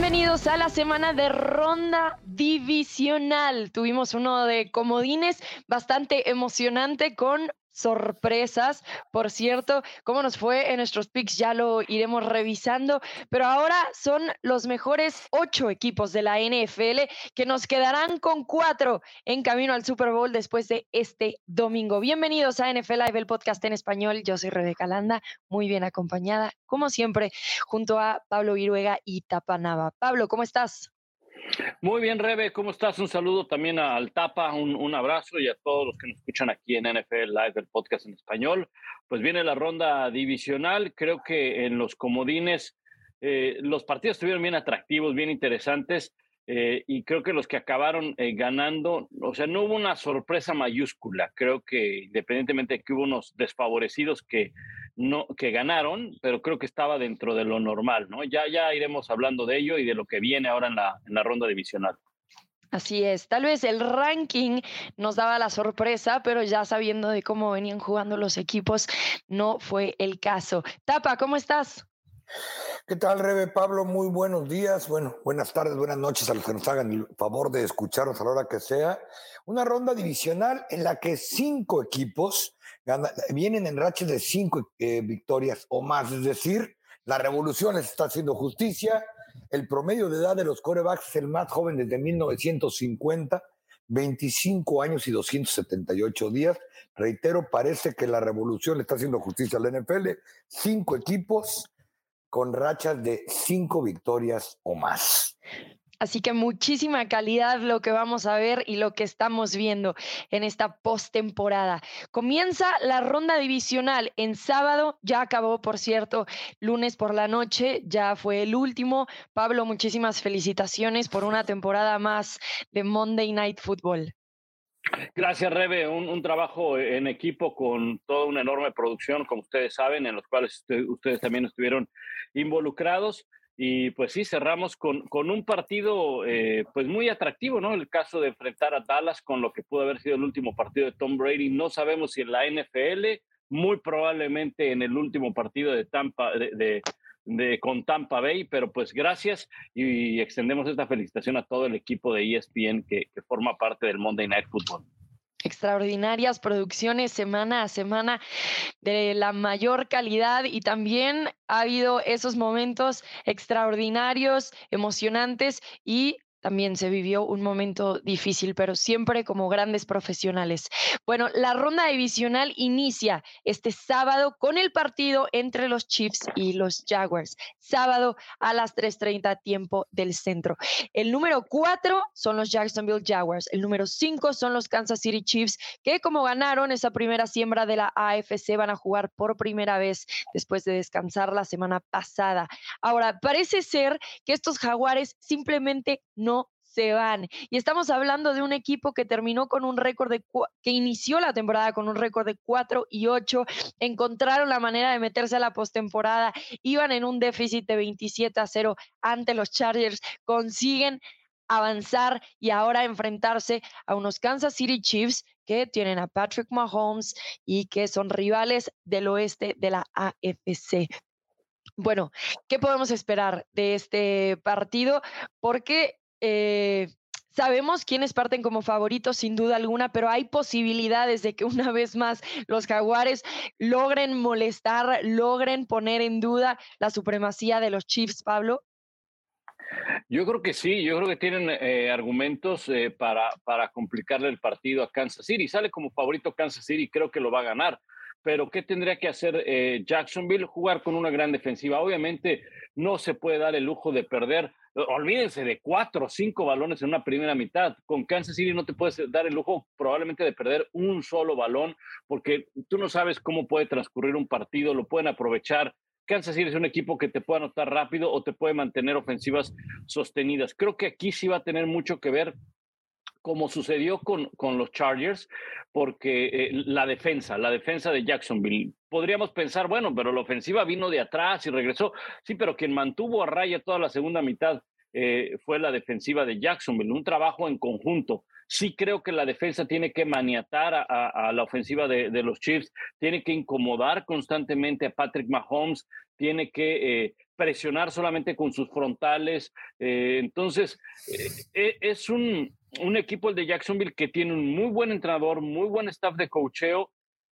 Bienvenidos a la semana de ronda divisional. Tuvimos uno de comodines bastante emocionante con sorpresas. Por cierto, cómo nos fue en nuestros picks ya lo iremos revisando, pero ahora son los mejores ocho equipos de la NFL que nos quedarán con cuatro en camino al Super Bowl después de este domingo. Bienvenidos a NFL Live, el podcast en español. Yo soy Rebeca Landa, muy bien acompañada, como siempre, junto a Pablo Viruega y Tapanava. Pablo, ¿cómo estás? Muy bien, Rebe, ¿cómo estás? Un saludo también al Tapa, un, abrazo y a todos los que nos escuchan aquí en NFL Live, el podcast en español. Pues viene la ronda divisional, creo que en los comodines eh, los partidos estuvieron bien atractivos, bien interesantes. Eh, y creo que los que acabaron eh, ganando, o sea, no hubo una sorpresa mayúscula. Creo que independientemente de que hubo unos desfavorecidos que no que ganaron, pero creo que estaba dentro de lo normal, ¿no? Ya ya iremos hablando de ello y de lo que viene ahora en la en la ronda divisional. Así es, tal vez el ranking nos daba la sorpresa, pero ya sabiendo de cómo venían jugando los equipos, no fue el caso. Tapa, ¿cómo estás? ¿Qué tal, Rebe Pablo? Muy buenos días, bueno, buenas tardes, buenas noches a los que nos hagan el favor de escucharnos a la hora que sea. Una ronda divisional en la que cinco equipos vienen en rachas de cinco eh, victorias o más, es decir, la revolución les está haciendo justicia. El promedio de edad de los corebacks es el más joven desde 1950, 25 años y 278 días. Reitero, parece que la revolución le está haciendo justicia a la NFL. Cinco equipos con rachas de cinco victorias o más. Así que muchísima calidad lo que vamos a ver y lo que estamos viendo en esta postemporada. Comienza la ronda divisional en sábado, ya acabó, por cierto, lunes por la noche, ya fue el último. Pablo, muchísimas felicitaciones por una temporada más de Monday Night Football. Gracias, Rebe. Un, trabajo en equipo con toda una enorme producción, como ustedes saben, en los cuales ustedes también estuvieron involucrados. Y pues sí, cerramos con, con un partido eh, pues muy atractivo, ¿no? El caso de enfrentar a Dallas con lo que pudo haber sido el último partido de Tom Brady. No sabemos si en la NFL, muy probablemente en el último partido de Tampa, de, de, con Tampa Bay, pero pues gracias y, extendemos esta felicitación a todo el equipo de ESPN que, que forma parte del Monday Night Football extraordinarias producciones semana a semana de la mayor calidad y también ha habido esos momentos extraordinarios, emocionantes y también se vivió un momento difícil, pero siempre como grandes profesionales. Bueno, la ronda divisional inicia este sábado con el partido entre los Chiefs y los Jaguars. Sábado a las 3.30 tiempo del centro. El número 4 son los Jacksonville Jaguars. El número 5 son los Kansas City Chiefs, que como ganaron esa primera siembra de la AFC van a jugar por primera vez después de descansar la semana pasada. Ahora, parece ser que estos jaguares simplemente no se van. Y estamos hablando de un equipo que terminó con un récord de, que inició la temporada con un récord de 4 y 8, encontraron la manera de meterse a la postemporada, iban en un déficit de 27 a 0 ante los Chargers, consiguen avanzar y ahora enfrentarse a unos Kansas City Chiefs que tienen a Patrick Mahomes y que son rivales del oeste de la AFC. Bueno, ¿qué podemos esperar de este partido? Porque eh, sabemos quiénes parten como favoritos, sin duda alguna, pero hay posibilidades de que una vez más los jaguares logren molestar, logren poner en duda la supremacía de los Chiefs, Pablo. Yo creo que sí, yo creo que tienen eh, argumentos eh, para, para complicarle el partido a Kansas City. Sale como favorito Kansas City, creo que lo va a ganar pero ¿qué tendría que hacer Jacksonville? Jugar con una gran defensiva. Obviamente no se puede dar el lujo de perder olvídense de cuatro o cinco balones en una primera mitad. Con Kansas City no te puedes dar el lujo probablemente de perder un solo balón porque tú no sabes cómo puede transcurrir un partido, lo pueden aprovechar. Kansas City es un equipo que te puede anotar rápido o te puede mantener ofensivas sostenidas. Creo que aquí sí va a tener mucho que ver como sucedió con, con los Chargers, porque eh, la defensa, la defensa de Jacksonville, podríamos pensar, bueno, pero la ofensiva vino de atrás y regresó. Sí, pero quien mantuvo a raya toda la segunda mitad eh, fue la defensiva de Jacksonville, un trabajo en conjunto. Sí creo que la defensa tiene que maniatar a, la ofensiva de, de, los Chiefs, tiene que incomodar constantemente a Patrick Mahomes, tiene que eh, presionar solamente con sus frontales. Eh, entonces, es un, un equipo el de Jacksonville que tiene un muy buen entrenador, muy buen staff de cocheo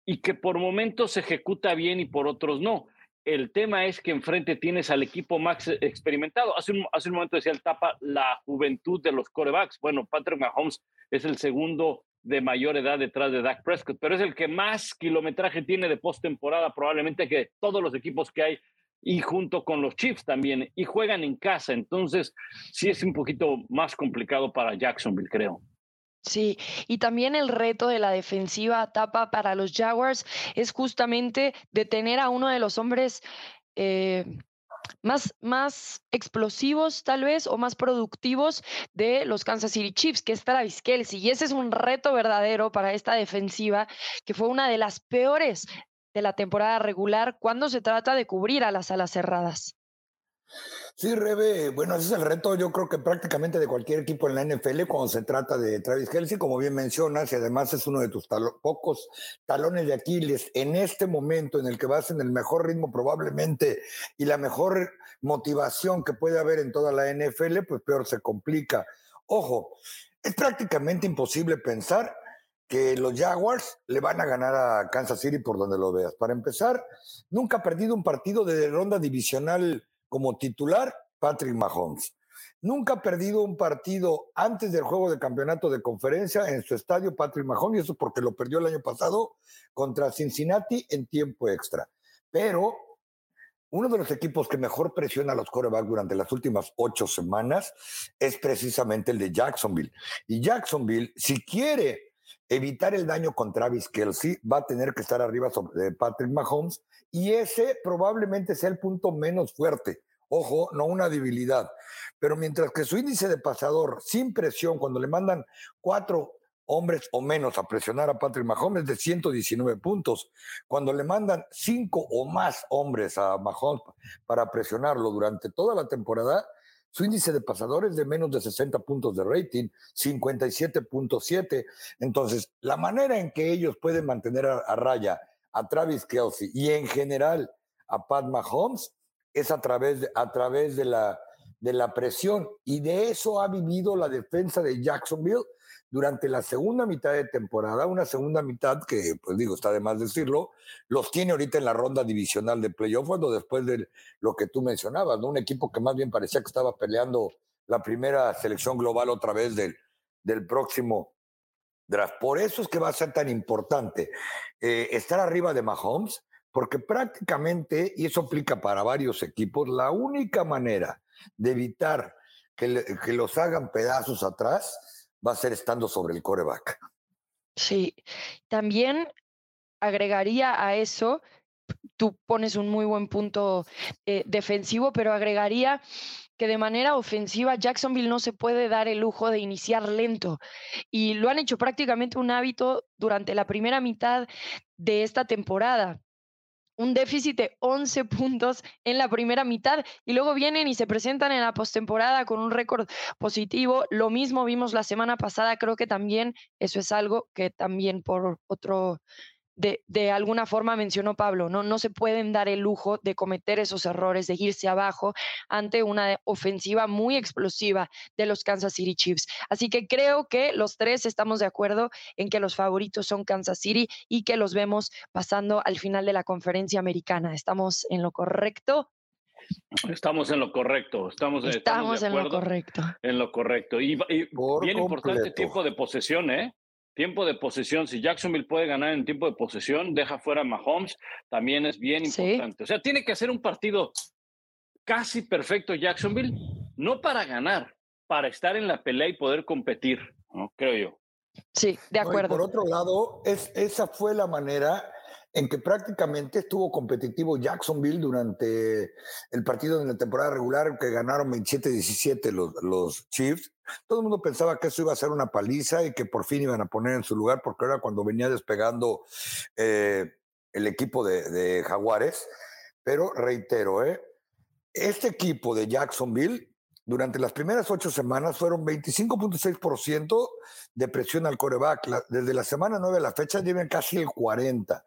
y que por momentos ejecuta bien y por otros no. El tema es que enfrente tienes al equipo más experimentado. Hace un, hace un momento decía el Tapa la juventud de los corebacks. Bueno, Patrick Mahomes es el segundo de mayor edad detrás de Dak Prescott, pero es el que más kilometraje tiene de postemporada probablemente que todos los equipos que hay y junto con los Chiefs también y juegan en casa, entonces sí es un poquito más complicado para Jacksonville, creo. Sí, y también el reto de la defensiva tapa para los Jaguars es justamente detener a uno de los hombres eh, más, más explosivos tal vez o más productivos de los Kansas City Chiefs, que es Travis Kelsey. Y ese es un reto verdadero para esta defensiva, que fue una de las peores de la temporada regular cuando se trata de cubrir a las alas cerradas. Sí, Rebe, bueno, ese es el reto, yo creo que prácticamente de cualquier equipo en la NFL cuando se trata de Travis Kelsey, como bien mencionas, y además es uno de tus pocos talones de Aquiles en este momento en el que vas en el mejor ritmo probablemente y la mejor motivación que puede haber en toda la NFL, pues peor se complica. Ojo, es prácticamente imposible pensar que los Jaguars le van a ganar a Kansas City por donde lo veas. Para empezar, nunca ha perdido un partido de ronda divisional como titular Patrick Mahomes. Nunca ha perdido un partido antes del juego de campeonato de conferencia en su estadio Patrick Mahomes, y eso porque lo perdió el año pasado contra Cincinnati en tiempo extra. Pero uno de los equipos que mejor presiona a los corebacks durante las últimas ocho semanas es precisamente el de Jacksonville. Y Jacksonville, si quiere evitar el daño con Travis Kelsey, va a tener que estar arriba de Patrick Mahomes y ese probablemente sea el punto menos fuerte. Ojo, no una debilidad. Pero mientras que su índice de pasador sin presión, cuando le mandan cuatro hombres o menos a presionar a Patrick Mahomes es de 119 puntos. Cuando le mandan cinco o más hombres a Mahomes para presionarlo durante toda la temporada, su índice de pasadores es de menos de 60 puntos de rating, 57.7. Entonces, la manera en que ellos pueden mantener a raya a Travis Kelsey y en general a Pat Mahomes es a través a través de la, de la presión. Y de eso ha vivido la defensa de Jacksonville durante la segunda mitad de temporada, una segunda mitad que, pues digo, está de más decirlo, los tiene ahorita en la ronda divisional de playoff, cuando después de lo que tú mencionabas. Un equipo que más bien parecía que estaba peleando la primera selección global otra vez del, del próximo por eso es que va a ser tan importante eh, estar arriba de Mahomes, porque prácticamente, y eso aplica para varios equipos, la única manera de evitar que, que los hagan pedazos atrás va a ser estando sobre el coreback. Sí, también agregaría a eso, tú pones un muy buen punto eh, defensivo, pero agregaría que de manera ofensiva Jacksonville no se puede dar el lujo de iniciar lento y lo han hecho prácticamente un hábito durante la primera mitad de esta temporada. Un déficit de 11 puntos en la primera mitad y luego vienen y se presentan en la postemporada con un récord positivo. Lo mismo vimos la semana pasada, creo que también eso es algo que también por otro de, alguna forma mencionó Pablo, ¿no? no se pueden dar el lujo de cometer esos errores, de irse abajo ante una ofensiva muy explosiva de los Kansas City Chiefs. Así que creo que los tres estamos de acuerdo en que los favoritos son Kansas City y que los vemos pasando al final de la conferencia americana. ¿Estamos en lo correcto? Estamos en lo correcto, estamos, estamos, en lo correcto. En lo correcto. Y, bien importante tiempo de posesión, ¿eh? Tiempo de posesión, si Jacksonville puede ganar en tiempo de posesión, deja fuera a Mahomes, también es bien importante. O sea, tiene que hacer un partido casi perfecto Jacksonville, no para ganar, para estar en la pelea y poder competir, ¿no? creo yo. Sí, de acuerdo. por otro lado, es, esa fue la manera en que prácticamente estuvo competitivo Jacksonville durante el partido de la temporada regular, que ganaron 27-17 los, los Chiefs. Todo el mundo pensaba que eso iba a ser una paliza y que por fin iban a poner en su lugar, porque era cuando venía despegando eh, el equipo de, Jaguares. Pero reitero, ¿eh? este equipo de Jacksonville durante las primeras ocho semanas fueron 25.6% de presión al coreback. desde la semana 9 a la fecha llevan casi el 40%.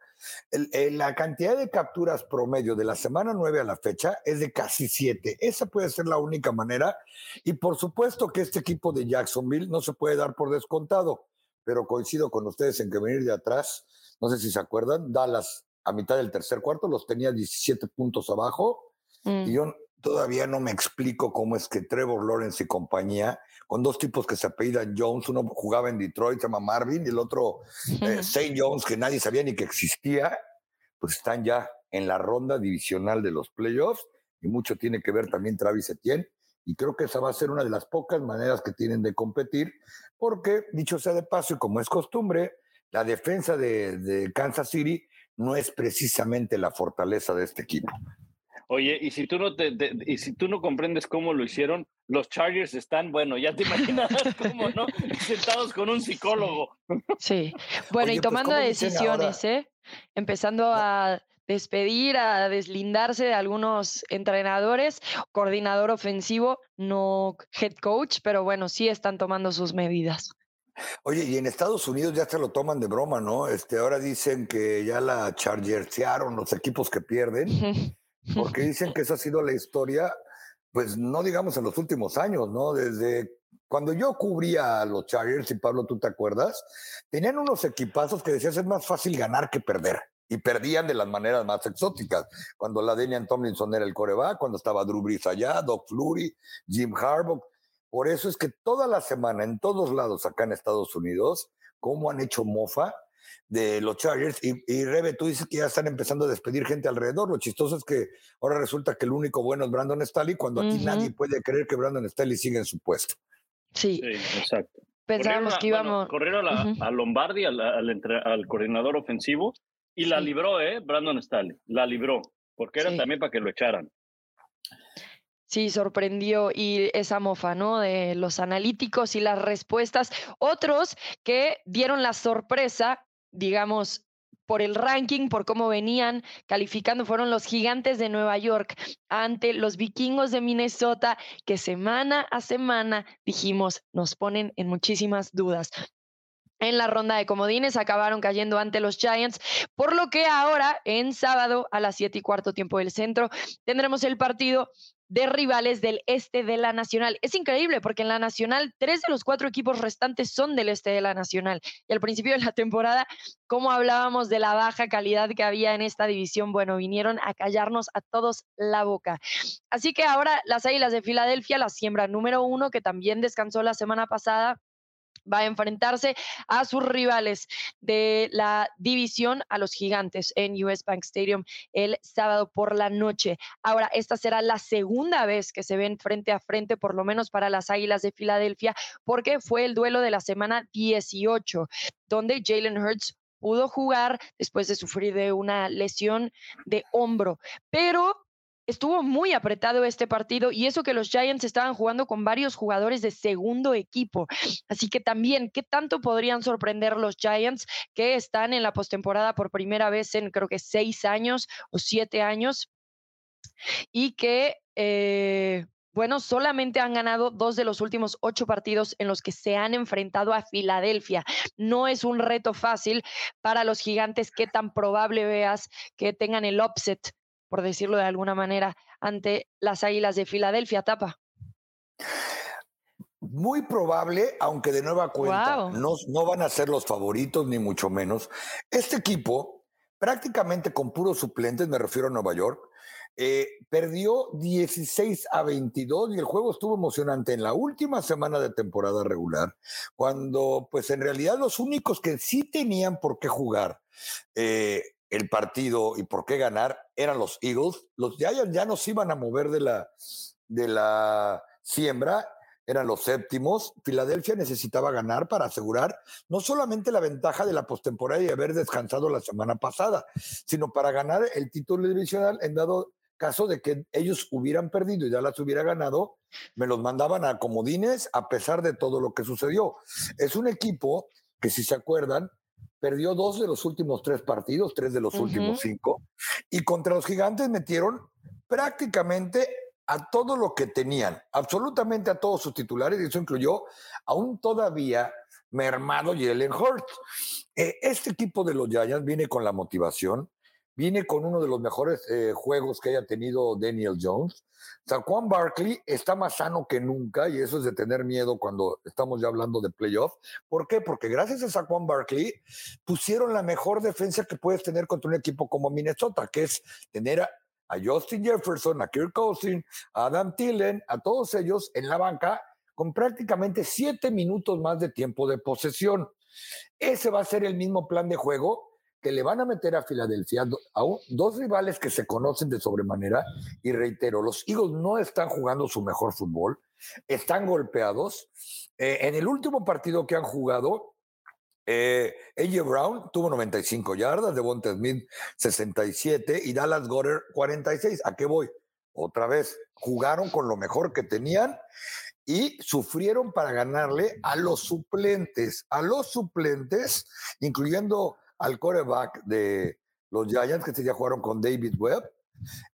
La cantidad de capturas promedio de la semana 9 a la fecha es de casi 7. Esa puede ser la única manera. Y por supuesto que este equipo de Jacksonville no se puede dar por descontado, pero coincido con ustedes en que venir de atrás, no sé si se acuerdan, Dallas a mitad del tercer cuarto los tenía 17 puntos abajo. Y mm. yo todavía no me explico cómo es que Trevor Lawrence y compañía con dos tipos que se apellidan Jones, uno jugaba en Detroit, se llama Marvin, y el otro eh, St. Jones, que nadie sabía ni que existía, pues están ya en la ronda divisional de los playoffs, y mucho tiene que ver también Travis Etienne, y creo que esa va a ser una de las pocas maneras que tienen de competir, porque, dicho sea de paso, y como es costumbre, la defensa de Kansas City no es precisamente la fortaleza de este equipo. Oye, y si tú no te, y si tú no comprendes cómo lo hicieron, los Chargers están, bueno, ya te imaginas cómo, ¿no? Sentados con un psicólogo. Sí. Bueno, y pues, tomando decisiones, ¿eh? Empezando a despedir, a deslindarse de algunos entrenadores, coordinador ofensivo, no head coach, pero bueno, sí están tomando sus medidas. Oye, y en Estados Unidos ya se lo toman de broma, ¿no? Este, ahora dicen que ya la chargersearon los equipos que pierden. porque dicen que esa ha sido la historia, pues no digamos en los últimos años, ¿no? Desde cuando yo cubría a los Chargers, y Pablo, tú te acuerdas, tenían unos equipazos que decías es más fácil ganar que perder. Y perdían de las maneras más exóticas. Cuando la Denian Tomlinson era el coreback, cuando estaba Drew Brees allá, Doc Flurry, Jim Harbaugh. Por eso es que toda la semana, en todos lados acá en Estados Unidos, cómo han hecho mofa de los Chargers. Y, y, Rebe, tú dices que ya están empezando a despedir gente alrededor. Lo chistoso es que ahora resulta que el único bueno es Brandon Staley, cuando aquí nadie puede creer que Brandon Staley sigue en su puesto. Sí, exacto. Pensábamos que íbamos. corrieron a, Lombardi, al, al, coordinador ofensivo, y la libró, ¿eh? Brandon Staley. La libró, porque era también para que lo echaran. Sí, sorprendió y esa mofa, ¿no? De los analíticos y las respuestas. Otros que dieron la sorpresa digamos, por el ranking, por cómo venían calificando, fueron los gigantes de Nueva York ante los vikingos de Minnesota, que semana a semana dijimos, nos ponen en muchísimas dudas. En la ronda de comodines acabaron cayendo ante los Giants, por lo que ahora en sábado a las 7 y cuarto tiempo del centro tendremos el partido de rivales del este de la Nacional. Es increíble porque en la Nacional tres de los cuatro equipos restantes son del este de la Nacional. Y al principio de la temporada, como hablábamos de la baja calidad que había en esta división, bueno, vinieron a callarnos a todos la boca. Así que ahora las Águilas de Filadelfia, la siembra número uno, que también descansó la semana pasada, va a enfrentarse a sus rivales de la división, a los gigantes en US Bank Stadium el sábado por la noche. Ahora, esta será la segunda vez que se ven frente a frente, por lo menos para las Águilas de Filadelfia, porque fue el duelo de la semana 18, donde Jalen Hurts pudo jugar después de sufrir de una lesión de hombro, pero estuvo muy apretado este partido y eso que los Giants estaban jugando con varios jugadores de segundo equipo. Así que también, ¿qué tanto podrían sorprender los Giants que están en la postemporada por primera vez en creo que seis años o siete años? Y que, eh, bueno, solamente han ganado dos de los últimos ocho partidos en los que se han enfrentado a Filadelfia. No es un reto fácil para los gigantes. ¿Qué tan probable veas que tengan el upset por decirlo de alguna manera, ante las Águilas de Filadelfia, Tapa? Muy probable, aunque de nueva cuenta, no, no van a ser los favoritos, ni mucho menos. Este equipo, prácticamente con puros suplentes, me refiero a Nueva York, eh, perdió 16 a 22 y el juego estuvo emocionante en la última semana de temporada regular, cuando pues en realidad los únicos que sí tenían por qué jugar eh, el partido y por qué ganar eran los Eagles. Los Giants ya nos iban a mover de la, de la siembra, eran los séptimos. Filadelfia necesitaba ganar para asegurar no solamente la ventaja de la postemporada y haber descansado la semana pasada, sino para ganar el título divisional en dado caso de que ellos hubieran perdido y ya las hubiera ganado, me los mandaban a comodines a pesar de todo lo que sucedió. Es un equipo que si se acuerdan, perdió dos de los últimos tres partidos, tres de los últimos cinco, y contra los gigantes metieron prácticamente a todo lo que tenían, absolutamente a todos sus titulares, y eso incluyó aún todavía mermado Jalen Hurts. Eh, este equipo de los Giants viene con la motivación, viene con uno de los mejores eh, juegos que haya tenido Daniel Jones. Saquon Barkley está más sano que nunca y eso es de tener miedo cuando estamos ya hablando de playoff. ¿Por qué? Porque gracias a Saquon Barkley pusieron la mejor defensa que puedes tener contra un equipo como Minnesota, que es tener a, Justin Jefferson, a Kirk Cousins, a Adam Tillen, a todos ellos en la banca con prácticamente siete minutos más de tiempo de posesión. Ese va a ser el mismo plan de juego que le van a meter a Filadelfia, a dos rivales que se conocen de sobremanera. Y reitero, los Eagles no están jugando su mejor fútbol, están golpeados. Eh, en el último partido que han jugado, eh, AJ Brown tuvo 95 yardas, Devonta Smith 67 y Dallas Goddard 46. ¿A qué voy? Otra vez, jugaron con lo mejor que tenían y sufrieron para ganarle a los suplentes, a los suplentes, incluyendo al coreback de los Giants, que ya jugaron con David Webb.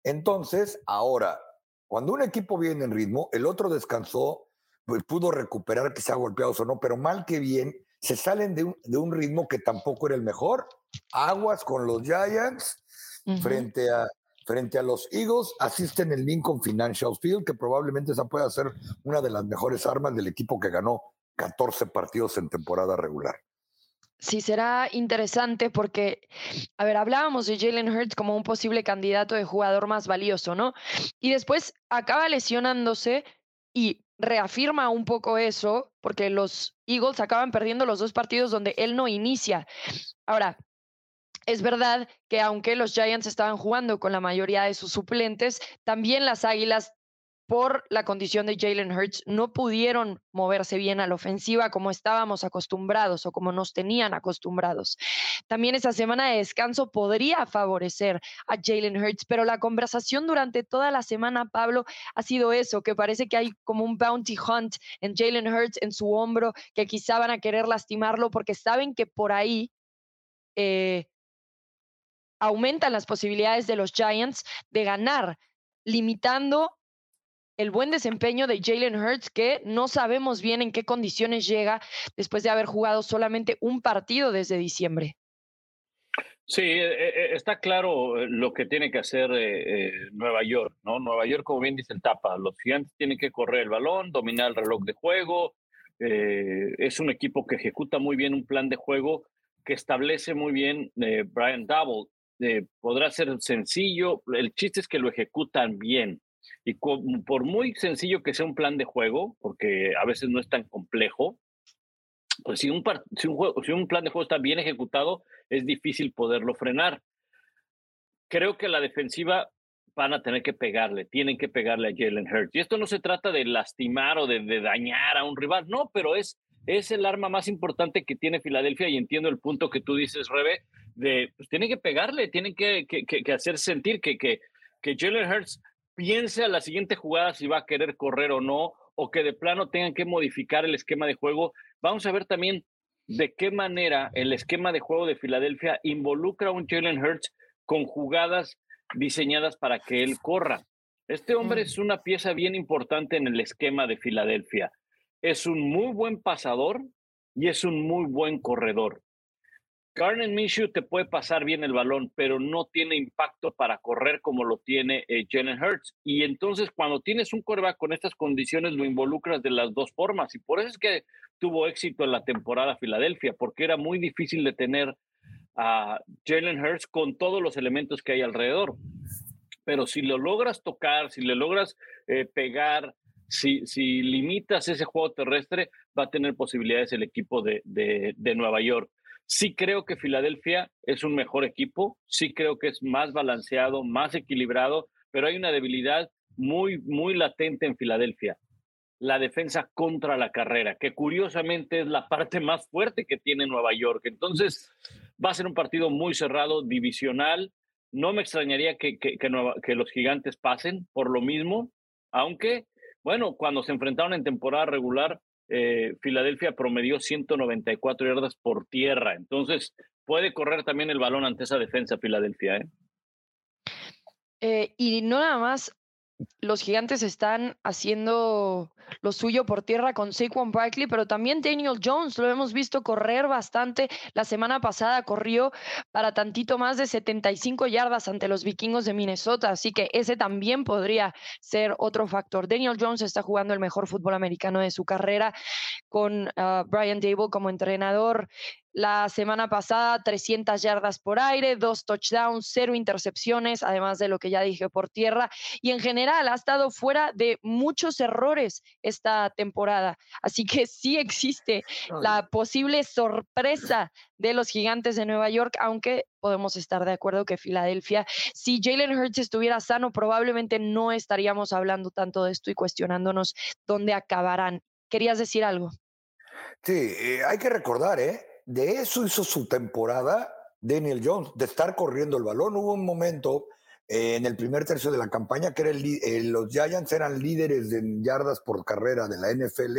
Entonces, ahora, cuando un equipo viene en ritmo, el otro descansó, pues pudo recuperar que se ha golpeado o no, pero mal que bien, se salen de un, de un ritmo que tampoco era el mejor. Aguas con los Giants frente a frente a los Eagles, asisten el Lincoln Financial Field, que probablemente esa pueda ser una de las mejores armas del equipo que ganó 14 partidos en temporada regular. Sí, será interesante porque, a ver, hablábamos de Jalen Hurts como un posible candidato de jugador más valioso, ¿no? Y después acaba lesionándose y reafirma un poco eso, porque los Eagles acaban perdiendo los dos partidos donde él no inicia. Ahora, es verdad que aunque los Giants estaban jugando con la mayoría de sus suplentes, también las Águilas por la condición de Jalen Hurts, no pudieron moverse bien a la ofensiva como estábamos acostumbrados o como nos tenían acostumbrados. También esa semana de descanso podría favorecer a Jalen Hurts, pero la conversación durante toda la semana, Pablo, ha sido eso, que parece que hay como un bounty hunt en Jalen Hurts en su hombro, que quizá van a querer lastimarlo porque saben que por ahí... Eh, aumentan las posibilidades de los Giants de ganar, limitando el buen desempeño de Jalen Hurts, que no sabemos bien en qué condiciones llega después de haber jugado solamente un partido desde diciembre. Sí, eh, eh, está claro eh, lo que tiene que hacer Nueva York, ¿no? Nueva York, como bien dice el Tapa, los gigantes tienen que correr el balón, dominar el reloj de juego. es un equipo que ejecuta muy bien un plan de juego que establece muy bien Brian Double. podrá ser sencillo, el chiste es que lo ejecutan bien. Y por muy sencillo que sea un plan de juego, porque a veces no es tan complejo, pues si un, si un, juego, si un plan de juego está bien ejecutado, es difícil poderlo frenar. Creo que la defensiva van a tener que pegarle, tienen que pegarle a Jalen Hurts. Y esto no se trata de lastimar o de, dañar a un rival, no, pero es, es el arma más importante que tiene Filadelfia y entiendo el punto que tú dices, Rebe, de pues tienen que pegarle, tienen que, que, que hacer sentir que, que, que Jalen Hurts piense a la siguiente jugada si va a querer correr o no, o que de plano tengan que modificar el esquema de juego. Vamos a ver también de qué manera el esquema de juego de Filadelfia involucra a un Jalen Hurts con jugadas diseñadas para que él corra. Este hombre mm. es una pieza bien importante en el esquema de Filadelfia. Es un muy buen pasador y es un muy buen corredor. Garnet Minshew te puede pasar bien el balón, pero no tiene impacto para correr como lo tiene eh, Jalen Hurts. Y entonces, cuando tienes un coreback con estas condiciones, lo involucras de las dos formas. Y por eso es que tuvo éxito en la temporada Filadelfia, porque era muy difícil de tener a Jalen Hurts con todos los elementos que hay alrededor. Pero si lo logras tocar, si le logras eh, pegar, si, si, limitas ese juego terrestre, va a tener posibilidades el equipo de, de, de Nueva York. Sí creo que Filadelfia es un mejor equipo, sí creo que es más balanceado, más equilibrado, pero hay una debilidad muy, muy latente en Filadelfia. La defensa contra la carrera, que curiosamente es la parte más fuerte que tiene Nueva York. Entonces, va a ser un partido muy cerrado, divisional. No me extrañaría que, que, que los gigantes pasen por lo mismo, aunque, bueno, cuando se enfrentaron en temporada regular, eh, Filadelfia promedió 194 yardas por tierra. Entonces, puede correr también el balón ante esa defensa Filadelfia. ¿eh? Eh, y no nada más los gigantes están haciendo lo suyo por tierra con Saquon Barkley, pero también Daniel Jones, lo hemos visto correr bastante. La semana pasada corrió para tantito más de 75 yardas ante los vikingos de Minnesota, así que ese también podría ser otro factor. Daniel Jones está jugando el mejor fútbol americano de su carrera con ah, Brian Dable como entrenador. La semana pasada, 300 yardas por aire, dos touchdowns, cero intercepciones, además de lo que ya dije por tierra. Y en general ha estado fuera de muchos errores esta temporada. Así que sí existe la posible sorpresa de los gigantes de Nueva York, aunque podemos estar de acuerdo que Filadelfia, si Jalen Hurts estuviera sano, probablemente no estaríamos hablando tanto de esto y cuestionándonos dónde acabarán. ¿Querías decir algo? Sí, eh, hay que recordar, ¿eh? De eso hizo su temporada Daniel Jones, de estar corriendo el balón. Hubo un momento eh, en el primer tercio de la campaña que eh, los Giants eran líderes en yardas por carrera de la NFL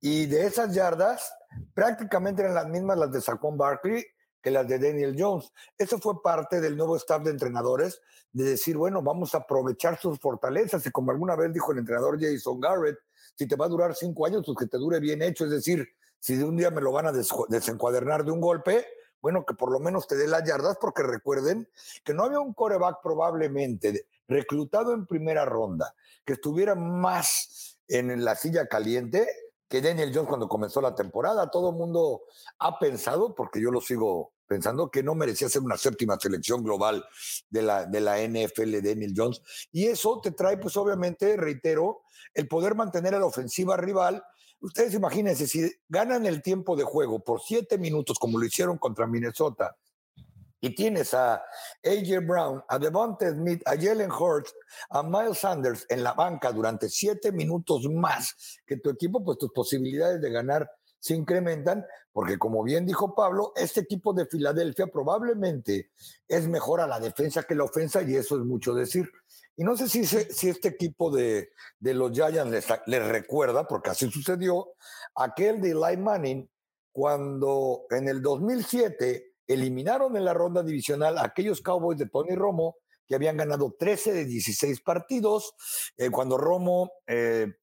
y de esas yardas prácticamente eran las mismas las de Saquon Barkley que las de Daniel Jones. Eso fue parte del nuevo staff de entrenadores de decir, bueno, vamos a aprovechar sus fortalezas y como alguna vez dijo el entrenador Jason Garrett, si te va a durar cinco años, pues que te dure bien hecho, es decir, si de un día me lo van a desencuadernar de un golpe, bueno, que por lo menos te dé las yardas, porque recuerden que no había un coreback probablemente reclutado en primera ronda que estuviera más en la silla caliente que Daniel Jones cuando comenzó la temporada. Todo el mundo ha pensado, porque yo lo sigo pensando, que no merecía ser una séptima selección global de la, de la NFL Daniel Jones. Y eso te trae, pues obviamente, reitero, el poder mantener a la ofensiva rival Ustedes imagínense, si ganan el tiempo de juego por siete minutos, como lo hicieron contra Minnesota, y tienes a AJ Brown, a Devonta Smith, a Jalen Hurts, a Miles Sanders en la banca durante siete minutos más que tu equipo, pues tus posibilidades de ganar se incrementan, porque como bien dijo Pablo, este equipo de Filadelfia probablemente es mejor a la defensa que la ofensa, y eso es mucho decir. Y no sé si, si este equipo de, los Giants les, recuerda, porque así sucedió, aquel de Eli Manning, cuando en el 2007 eliminaron en la ronda divisional a aquellos Cowboys de Tony Romo, que habían ganado 13 de 16 partidos, eh, cuando Romo, eh,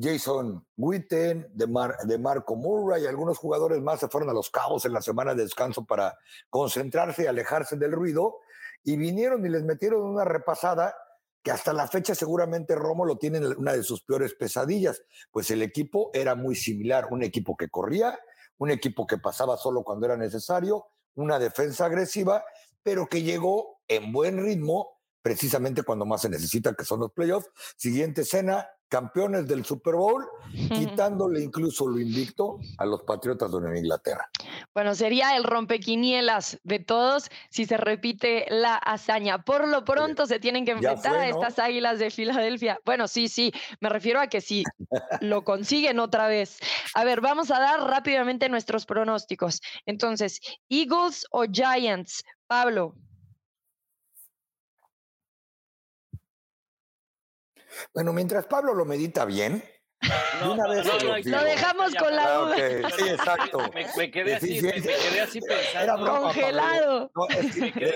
Jason Witten, de, de Marco Murray y algunos jugadores más se fueron a los Cabos en la semana de descanso para concentrarse y alejarse del ruido, y vinieron y les metieron una repasada que hasta la fecha seguramente Romo lo tiene en una de sus peores pesadillas, pues el equipo era muy similar, un equipo que corría, un equipo que pasaba solo cuando era necesario, una defensa agresiva, pero que llegó en buen ritmo precisamente cuando más se necesita, que son los playoffs. Siguiente escena, campeones del Super Bowl, quitándole incluso lo invicto a los Patriotas de Nueva Inglaterra. Bueno, sería el rompequinielas de todos si se repite la hazaña. Por lo pronto se tienen que enfrentar a estas águilas de Filadelfia. Bueno, sí, sí, me refiero a que si lo consiguen otra vez. A ver, vamos a dar rápidamente nuestros pronósticos. Entonces, Eagles o Giants, Pablo. Bueno, mientras Pablo lo medita bien, una vez lo, dejamos con la duda. Sí, exacto. Me, quedé así, me, quedé así pensando. Congelado.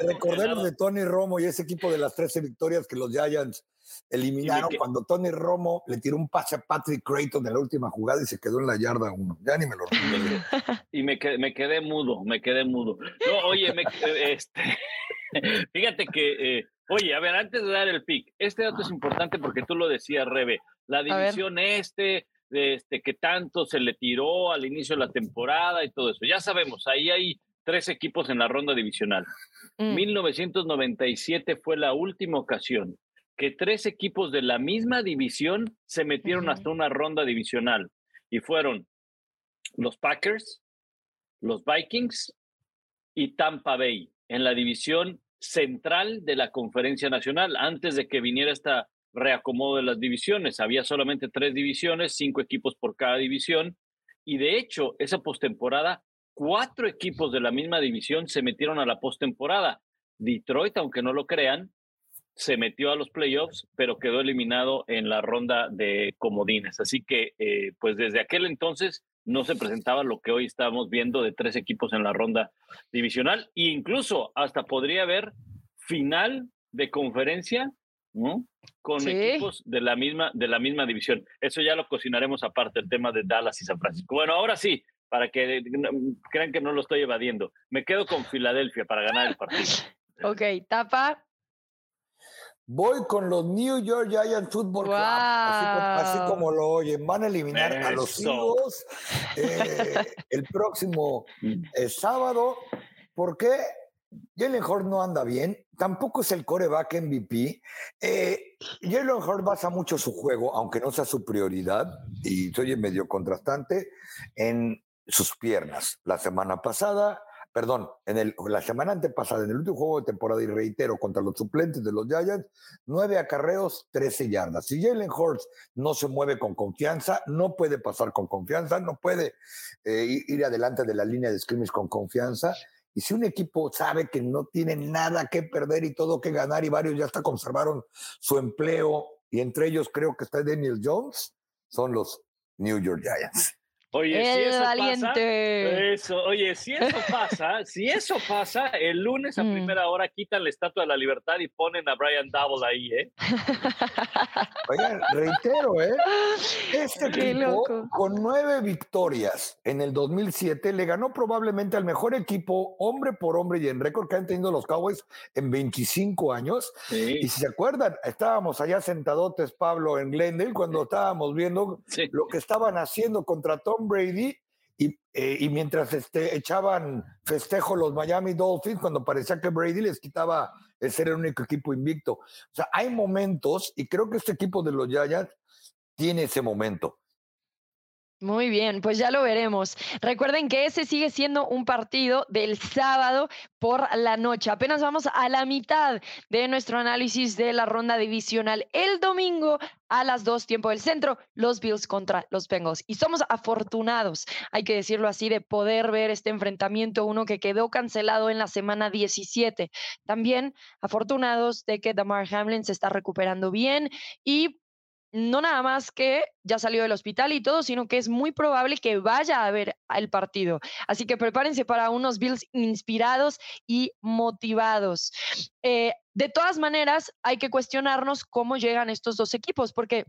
recordemos de Tony Romo y ese equipo de las 13 victorias que los Giants eliminaron cuando Tony Romo le tiró un pase a Patrick Creighton en la última jugada y se quedó en la yarda uno. Ya ni me lo recuerdo. y me quedé, me quedé mudo, me quedé mudo. No, oye, me, este, fíjate que eh, Oye, a ver, antes de dar el pick, este dato es importante porque tú lo decías, Rebe, la división este, este, que tanto se le tiró al inicio de la temporada y todo eso. Ya sabemos, ahí hay tres equipos en la ronda divisional. 1997 mm. fue la última ocasión que tres equipos de la misma división se metieron hasta una ronda divisional y fueron los Packers, los Vikings y Tampa Bay en la división central de la conferencia nacional. Antes de que viniera esta reacomodo de las divisiones, había solamente tres divisiones, cinco equipos por cada división. Y de hecho, esa postemporada, cuatro equipos de la misma división se metieron a la postemporada. Detroit, aunque no lo crean, se metió a los playoffs, pero quedó eliminado en la ronda de comodines. Así que, eh, pues desde aquel entonces no se presentaba lo que hoy estamos viendo de tres equipos en la ronda divisional e incluso hasta podría haber final de conferencia con equipos de la misma de la misma división. Eso ya lo cocinaremos aparte el tema de Dallas y San Francisco. Bueno, ahora sí, para que crean que no lo estoy evadiendo. Me quedo con Filadelfia para ganar el partido. Ok, tapa. Voy con los New York Giants Football Club, así, como, lo oyen. Van a eliminar a los Eagles eh, el próximo eh, sábado. ¿Por qué? Jalen Hurts no anda bien, tampoco es el coreback MVP. Eh, Jalen Hurts basa mucho su juego, aunque no sea su prioridad, y soy medio contrastante, en sus piernas. La semana pasada, perdón, en el, la semana antepasada, en el último juego de temporada, y reitero, contra los suplentes de los Giants, nueve acarreos, 13 yardas. Si Jalen Hurts no se mueve con confianza, no puede pasar con confianza, no puede eh, ir adelante de la línea de scrimmage con confianza, y si un equipo sabe que no tiene nada que perder y todo que ganar y varios ya hasta conservaron su empleo y entre ellos creo que está Daniel Jones, son los New York Giants. Oye, si eso valiente. Pasa, oye, si eso pasa, si eso pasa, el lunes a mm. primera hora quitan la Estatua de la Libertad y ponen a Brian Double ahí, ¿eh? Oigan, reitero, ¿eh? Este equipo, con nueve victorias en el 2007, le ganó probablemente al mejor equipo, hombre por hombre y en récord que han tenido los Cowboys en 25 años. Y si se acuerdan, estábamos allá sentadotes, Pablo, en Glendale, cuando estábamos viendo lo que estaban haciendo contra Tom Brady eh, y, mientras este, echaban festejo los Miami Dolphins, cuando parecía que Brady les quitaba el ser el único equipo invicto. O sea, hay momentos, y creo que este equipo de los Giants tiene ese momento. Muy bien, pues ya lo veremos. Recuerden que ese sigue siendo un partido del sábado por la noche. Apenas vamos a la mitad de nuestro análisis de la ronda divisional. El domingo a las dos, tiempo del centro, los Bills contra los Bengals. Y somos afortunados, hay que decirlo así, de poder ver este enfrentamiento, uno que quedó cancelado en la semana 17. También afortunados de que Damar Hamlin se está recuperando bien y no nada más que ya salió del hospital y todo, sino que es muy probable que vaya a ver el partido. Así que prepárense para unos Bills inspirados y motivados. Eh, de todas maneras, hay que cuestionarnos cómo llegan estos dos equipos, porque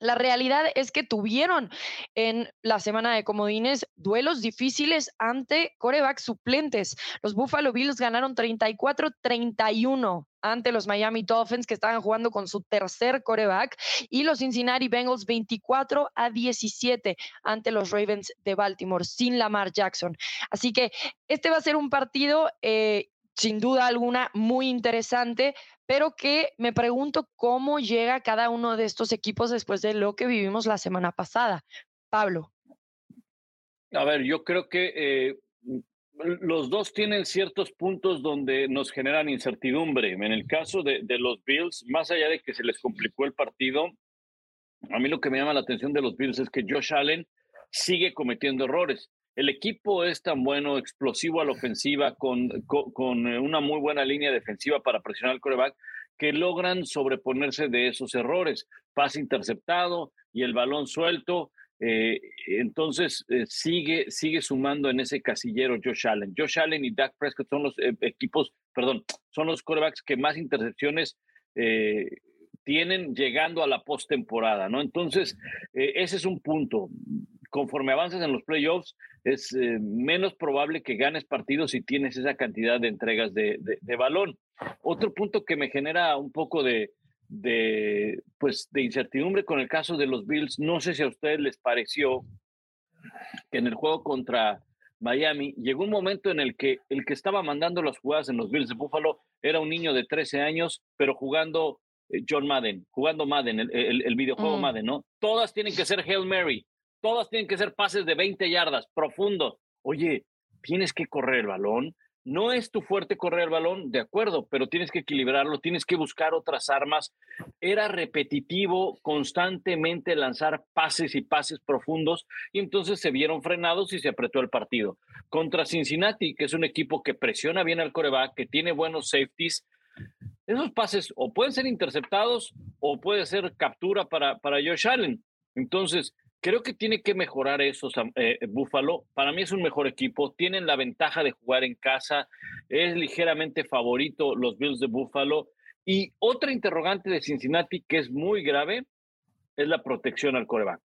la realidad es que tuvieron en la semana de comodines duelos difíciles ante coreback suplentes. Los Buffalo Bills ganaron 34-31 ante los Miami Dolphins que estaban jugando con su tercer coreback y los Cincinnati Bengals 24 a 17 ante los Ravens de Baltimore sin Lamar Jackson. Así que este va a ser un partido eh, sin duda alguna muy interesante, pero que me pregunto cómo llega cada uno de estos equipos después de lo que vivimos la semana pasada. Pablo. A ver, yo creo que eh, los dos tienen ciertos puntos donde nos generan incertidumbre. En el caso de, de, los Bills, más allá de que se les complicó el partido, a mí lo que me llama la atención de los Bills es que Josh Allen sigue cometiendo errores el equipo es tan bueno, explosivo a la ofensiva, con, con, eh, una muy buena línea defensiva para presionar al coreback, que logran sobreponerse de esos errores. Pase interceptado y el balón suelto. Eh, entonces eh, sigue, sigue sumando en ese casillero Josh Allen. Josh Allen y Dak Prescott son los equipos, perdón, son los corebacks que más intercepciones tienen llegando a la postemporada, ¿no? Entonces, ese es un punto conforme avanzas en los playoffs, es eh, menos probable que ganes partidos si tienes esa cantidad de entregas de, balón. Otro punto que me genera un poco de, de, pues, de incertidumbre con el caso de los Bills, no sé si a ustedes les pareció que en el juego contra Miami llegó un momento en el que el que estaba mandando las jugadas en los Bills de Buffalo era un niño de 13 años, pero jugando eh, John Madden, jugando Madden, el, videojuego mm. Madden, ¿no? Todas tienen que ser Hail Mary, todas tienen que ser pases de 20 yardas, profundos. Oye, tienes que correr el balón. No es tu fuerte correr el balón, de acuerdo, pero tienes que equilibrarlo, tienes que buscar otras armas. Era repetitivo constantemente lanzar pases y pases profundos y entonces se vieron frenados y se apretó el partido. Contra Cincinnati, que es un equipo que presiona bien al coreback, que tiene buenos safeties, esos pases o pueden ser interceptados o puede ser captura para, para Josh Allen. Entonces, Creo que tiene que mejorar eso, eh, Buffalo. Para mí es un mejor equipo. Tienen la ventaja de jugar en casa. Es ligeramente favorito los Bills de Buffalo. Y otra interrogante de Cincinnati que es muy grave es la protección al coreback.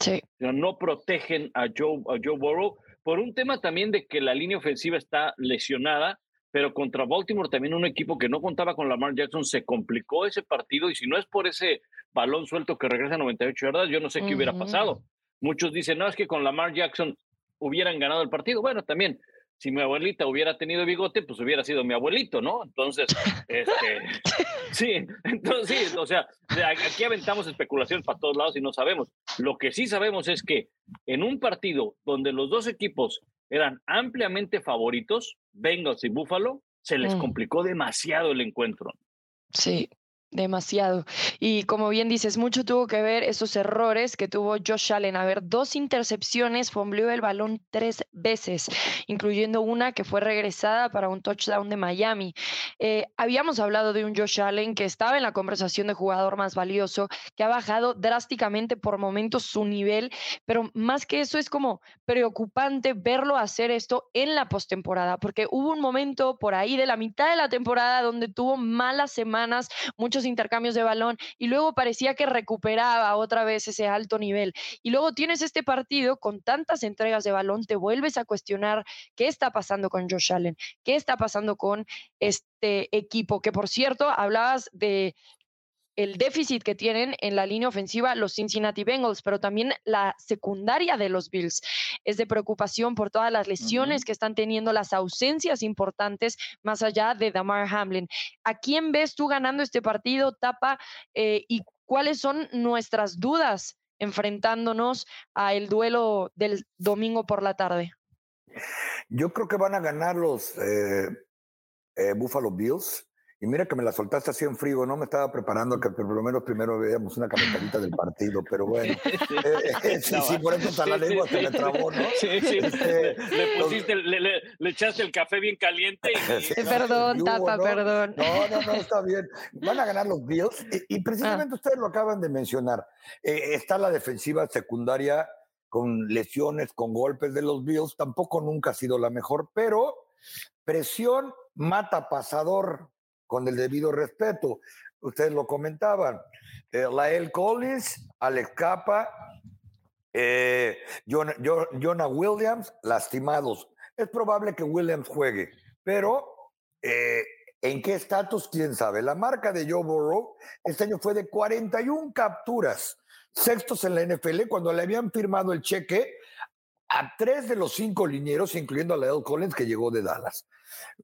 Sí. no protegen a Joe, a Joe Burrow por un tema también de que la línea ofensiva está lesionada, pero contra Baltimore también un equipo que no contaba con Lamar Jackson se complicó ese partido y si no es por ese balón suelto que regresa a 98 yardas, yo no sé qué hubiera pasado. Muchos dicen, no, es que con Lamar Jackson hubieran ganado el partido. Bueno, también si mi abuelita hubiera tenido bigote, pues hubiera sido mi abuelito, ¿no? Entonces, este, sí, entonces sí, o sea, aquí aventamos especulaciones para todos lados y no sabemos. Lo que sí sabemos es que en un partido donde los dos equipos eran ampliamente favoritos, Bengals y Buffalo, se les mm. complicó demasiado el encuentro. Sí, Demasiado. Y como bien dices, mucho tuvo que ver esos errores que tuvo Josh Allen. A ver, dos intercepciones, fombleó el balón tres veces, incluyendo una que fue regresada para un touchdown de Miami. Eh, habíamos hablado de un Josh Allen que estaba en la conversación de jugador más valioso, que ha bajado drásticamente por momentos su nivel, pero más que eso es como preocupante verlo hacer esto en la postemporada, porque hubo un momento por ahí de la mitad de la temporada donde tuvo malas semanas, muchos intercambios de balón y luego parecía que recuperaba otra vez ese alto nivel. Y luego tienes este partido con tantas entregas de balón, te vuelves a cuestionar qué está pasando con Josh Allen, qué está pasando con este equipo, que por cierto, hablabas de el déficit que tienen en la línea ofensiva los Cincinnati Bengals, pero también la secundaria de los Bills. Es de preocupación por todas las lesiones que están teniendo, las ausencias importantes más allá de Damar Hamlin. ¿A quién ves tú ganando este partido, Tapa? Eh, ¿Y cuáles son nuestras dudas enfrentándonos al duelo del domingo por la tarde? Yo creo que van a ganar los eh, eh, Buffalo Bills. Y mira que me la soltaste así en frío, no me estaba preparando que por lo menos primero veíamos una calentarita del partido, pero bueno. Eh, eh, sí, sí, por eso la lengua se me trabó, ¿no? Sí, sí. Este, le, pusiste, le, le, echaste el café bien caliente. Y... perdón, tapa, perdón. No, no, no, está bien. Van a ganar los Bills y, precisamente ah. ustedes lo acaban de mencionar. Eh, está la defensiva secundaria con lesiones, con golpes de los Bills, tampoco nunca ha sido la mejor, pero presión mata pasador con el debido respeto. Ustedes lo comentaban. Eh, Lael Collins, Alex Capa, eh, Jonah, Williams, lastimados. Es probable que Williams juegue, pero eh, ¿en qué estatus? ¿Quién sabe? La marca de Joe Burrow este año fue de 41 capturas, sextos en la NFL, cuando le habían firmado el cheque a tres de los cinco linieros, incluyendo a Lael Collins, que llegó de Dallas.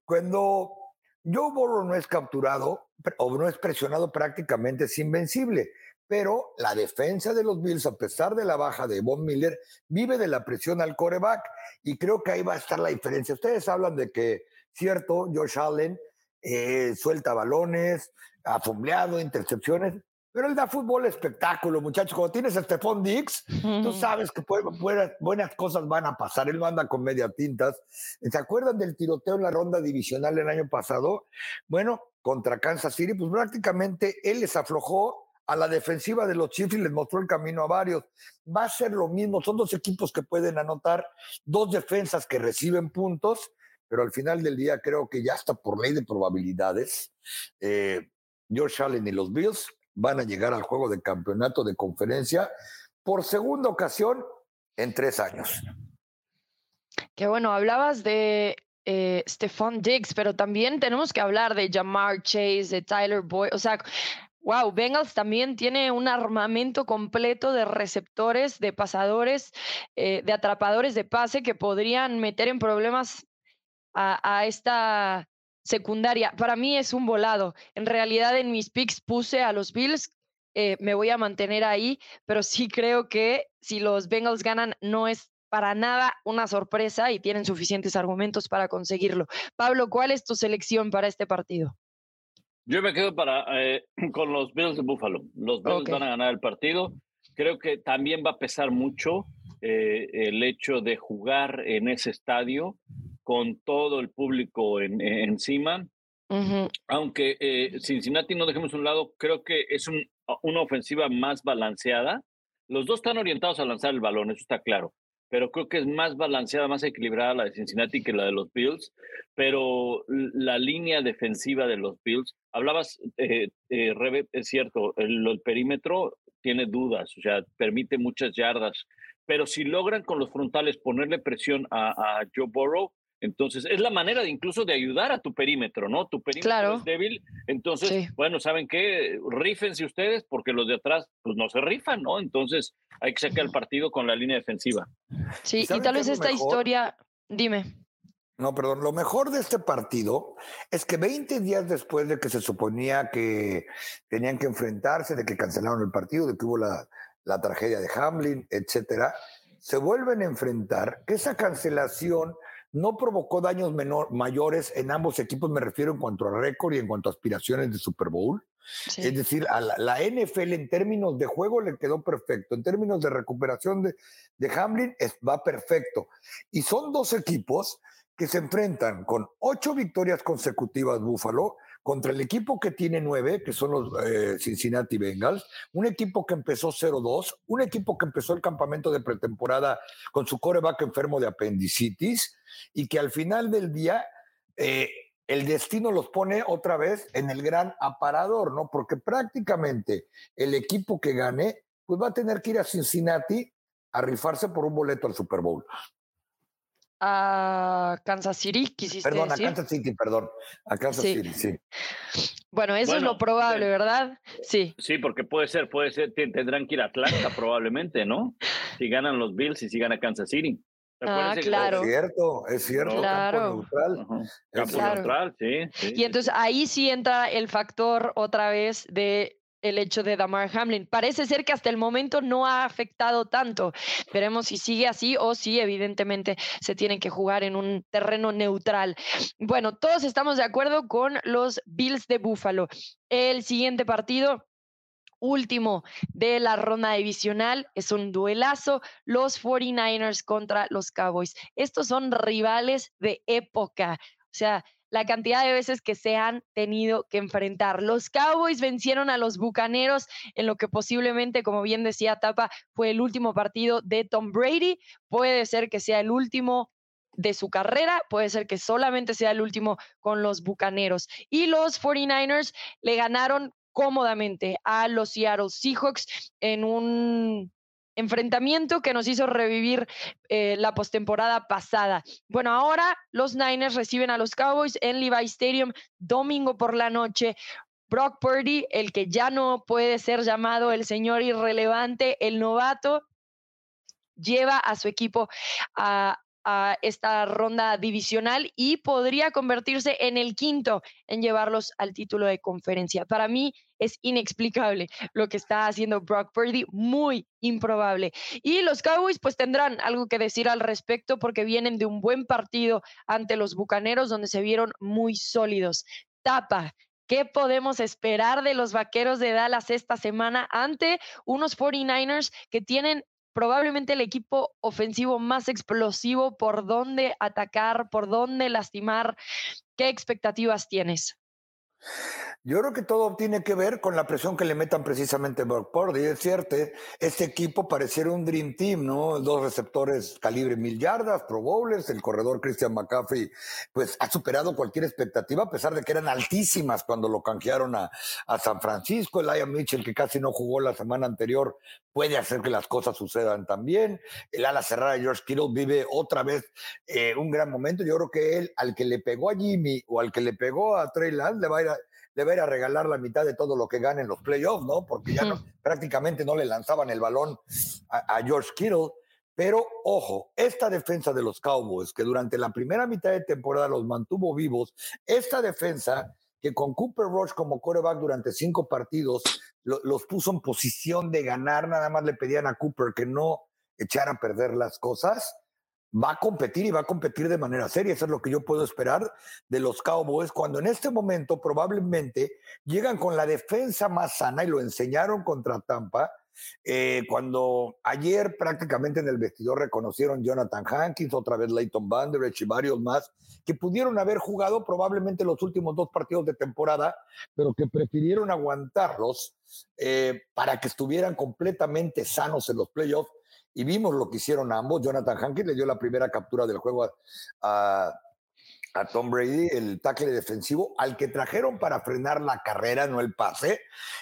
Cuando Joe Burrow no es capturado o no es presionado prácticamente, es invencible. Pero la defensa de los Bills, a pesar de la baja de Von Miller, vive de la presión al coreback y creo que ahí va a estar la diferencia. Ustedes hablan de que, cierto, Josh Allen eh, suelta balones, ha fumbleado, intercepciones, pero él da fútbol espectáculo, muchachos. Cuando tienes a Stephon Dix, tú sabes que buenas, cosas van a pasar. Él no anda con media tintas. ¿Se acuerdan del tiroteo en la ronda divisional el año pasado? Bueno, contra Kansas City, pues prácticamente él les aflojó a la defensiva de los Chiefs y les mostró el camino a varios. Va a ser lo mismo. Son dos equipos que pueden anotar, dos defensas que reciben puntos, pero al final del día creo que ya está por ley de probabilidades. Eh, George Allen y los Bills van a llegar al juego de campeonato de conferencia por segunda ocasión en tres años. Qué bueno, hablabas de eh, Stephon Diggs, pero también tenemos que hablar de Jamar Chase, de Tyler Boyd, o sea, wow, Bengals también tiene un armamento completo de receptores, de pasadores, eh, de atrapadores de pase que podrían meter en problemas a esta secundaria. Para mí es un volado. En realidad en mis picks puse a los Bills, eh, me voy a mantener ahí, pero sí creo que si los Bengals ganan no es para nada una sorpresa y tienen suficientes argumentos para conseguirlo. Pablo, ¿cuál es tu selección para este partido? Yo me quedo para, eh, con los Bills de Buffalo. Los Bills van a ganar el partido. Creo que también va a pesar mucho eh, el hecho de jugar en ese estadio con todo el público en, encima. Aunque eh, Cincinnati no dejemos un lado, creo que es una ofensiva más balanceada. Los dos están orientados a lanzar el balón, eso está claro. pero creo que es más balanceada, más equilibrada la de Cincinnati que la de los Bills. Pero la línea defensiva de los Bills, hablabas, eh, eh Rebe, es cierto, el, el perímetro tiene dudas, o sea, permite muchas yardas, pero si logran con los frontales ponerle presión a, a Joe Burrow, entonces, es la manera de incluso de ayudar a tu perímetro, ¿no? Tu perímetro es débil. Entonces, bueno, ¿saben qué? Rífense ustedes porque los de atrás pues no se rifan, ¿no? Entonces, hay que sacar el partido con la línea defensiva. Sí, y, tal vez esta historia, dime. No, perdón, lo mejor de este partido es que 20 días después de que se suponía que tenían que enfrentarse, de que cancelaron el partido, de que hubo la, la tragedia de Hamlin, etcétera, se vuelven a enfrentar, que esa cancelación no provocó daños menor, mayores en ambos equipos, me refiero en cuanto a récord y en cuanto a aspiraciones de Super Bowl. Es decir, a la, NFL en términos de juego le quedó perfecto, en términos de recuperación de, de Hamlin va perfecto. Y son dos equipos que se enfrentan con ocho victorias consecutivas Buffalo contra el equipo que tiene nueve, que son los eh, Cincinnati Bengals, un equipo que empezó 0-2, un equipo que empezó el campamento de pretemporada con su coreback enfermo de apendicitis y que al final del día eh, el destino los pone otra vez en el gran aparador, ¿no? Porque prácticamente el equipo que gane, pues va a tener que ir a Cincinnati a rifarse por un boleto al Super Bowl a Kansas City, quisiste Perdón, a Kansas City, perdón. A Kansas City, sí. Bueno, eso es lo probable, ¿verdad? Sí. Sí, porque puede ser, puede ser, tendrán que ir a Atlanta probablemente, ¿no? Si ganan los Bills y si gana Kansas City. Ah, claro. Es cierto, es cierto. Claro. Campo neutral. Campo neutral, sí, Y entonces ahí sí entra el factor otra vez de el hecho de Damar Hamlin. Parece ser que hasta el momento no ha afectado tanto. Veremos si sigue así o si evidentemente se tienen que jugar en un terreno neutral. Bueno, todos estamos de acuerdo con los Bills de Buffalo. El siguiente partido último de la ronda divisional. Es un duelazo, los 49ers contra los Cowboys. Estos son rivales de época. O sea, la cantidad de veces que se han tenido que enfrentar. Los Cowboys vencieron a los Bucaneros en lo que posiblemente, como bien decía Tapa, fue el último partido de Tom Brady. Puede ser que sea el último de su carrera, puede ser que solamente sea el último con los Bucaneros. Y los 49ers le ganaron cómodamente a los Seattle Seahawks en un enfrentamiento que nos hizo revivir eh, la postemporada pasada. Bueno, ahora los Niners reciben a los Cowboys en Levi Stadium domingo por la noche. Brock Purdy, el que ya no puede ser llamado el señor irrelevante, el novato, lleva a su equipo a, a esta ronda divisional y podría convertirse en el quinto en llevarlos al título de conferencia. Para mí es inexplicable lo que está haciendo Brock Purdy, muy improbable. Y los Cowboys pues tendrán algo que decir al respecto porque vienen de un buen partido ante los Bucaneros donde se vieron muy sólidos. Tapa, ¿Qué podemos esperar de los Vaqueros de Dallas esta semana ante unos 49ers que tienen probablemente el equipo ofensivo más explosivo, por dónde atacar, por dónde lastimar. ¿Qué expectativas tienes? Yo creo que todo tiene que ver con la presión que le metan precisamente a Brock Purdy. Es cierto, este equipo pareciera un Dream Team, ¿no? Dos receptores calibre mil yardas, Pro Bowlers, el corredor Christian McCaffrey, pues ha superado cualquier expectativa, a pesar de que eran altísimas cuando lo canjearon a, San Francisco. El Mitchell, que casi no jugó la semana anterior, puede hacer que las cosas sucedan también. El ala cerrada George Kittle vive otra vez eh, un gran momento. Yo creo que él, al que le pegó a Jimmy o al que le pegó a Trey Lance, le va a ir a regalar la mitad de todo lo que gane en los playoffs, ¿no? Porque ya prácticamente no le lanzaban el balón a, George Kittle. Pero ojo, esta defensa de los Cowboys, que durante la primera mitad de temporada los mantuvo vivos, esta defensa que con Cooper Rush como quarterback durante cinco partidos los puso en posición de ganar, nada más le pedían a Cooper que no echara a perder las cosas va a competir y va a competir de manera seria. Eso es lo que yo puedo esperar de los Cowboys cuando en este momento probablemente llegan con la defensa más sana y lo enseñaron contra Tampa. Eh, cuando ayer prácticamente en el vestidor reconocieron Jonathan Hankins, otra vez Leighton Banderech y varios más, que pudieron haber jugado probablemente los últimos dos partidos de temporada, pero que prefirieron aguantarlos eh, para que estuvieran completamente sanos en los playoffs y vimos lo que hicieron ambos. Jonathan Hankins le dio la primera captura del juego a Tom Brady, el tackle defensivo, al que trajeron para frenar la carrera, no el pase,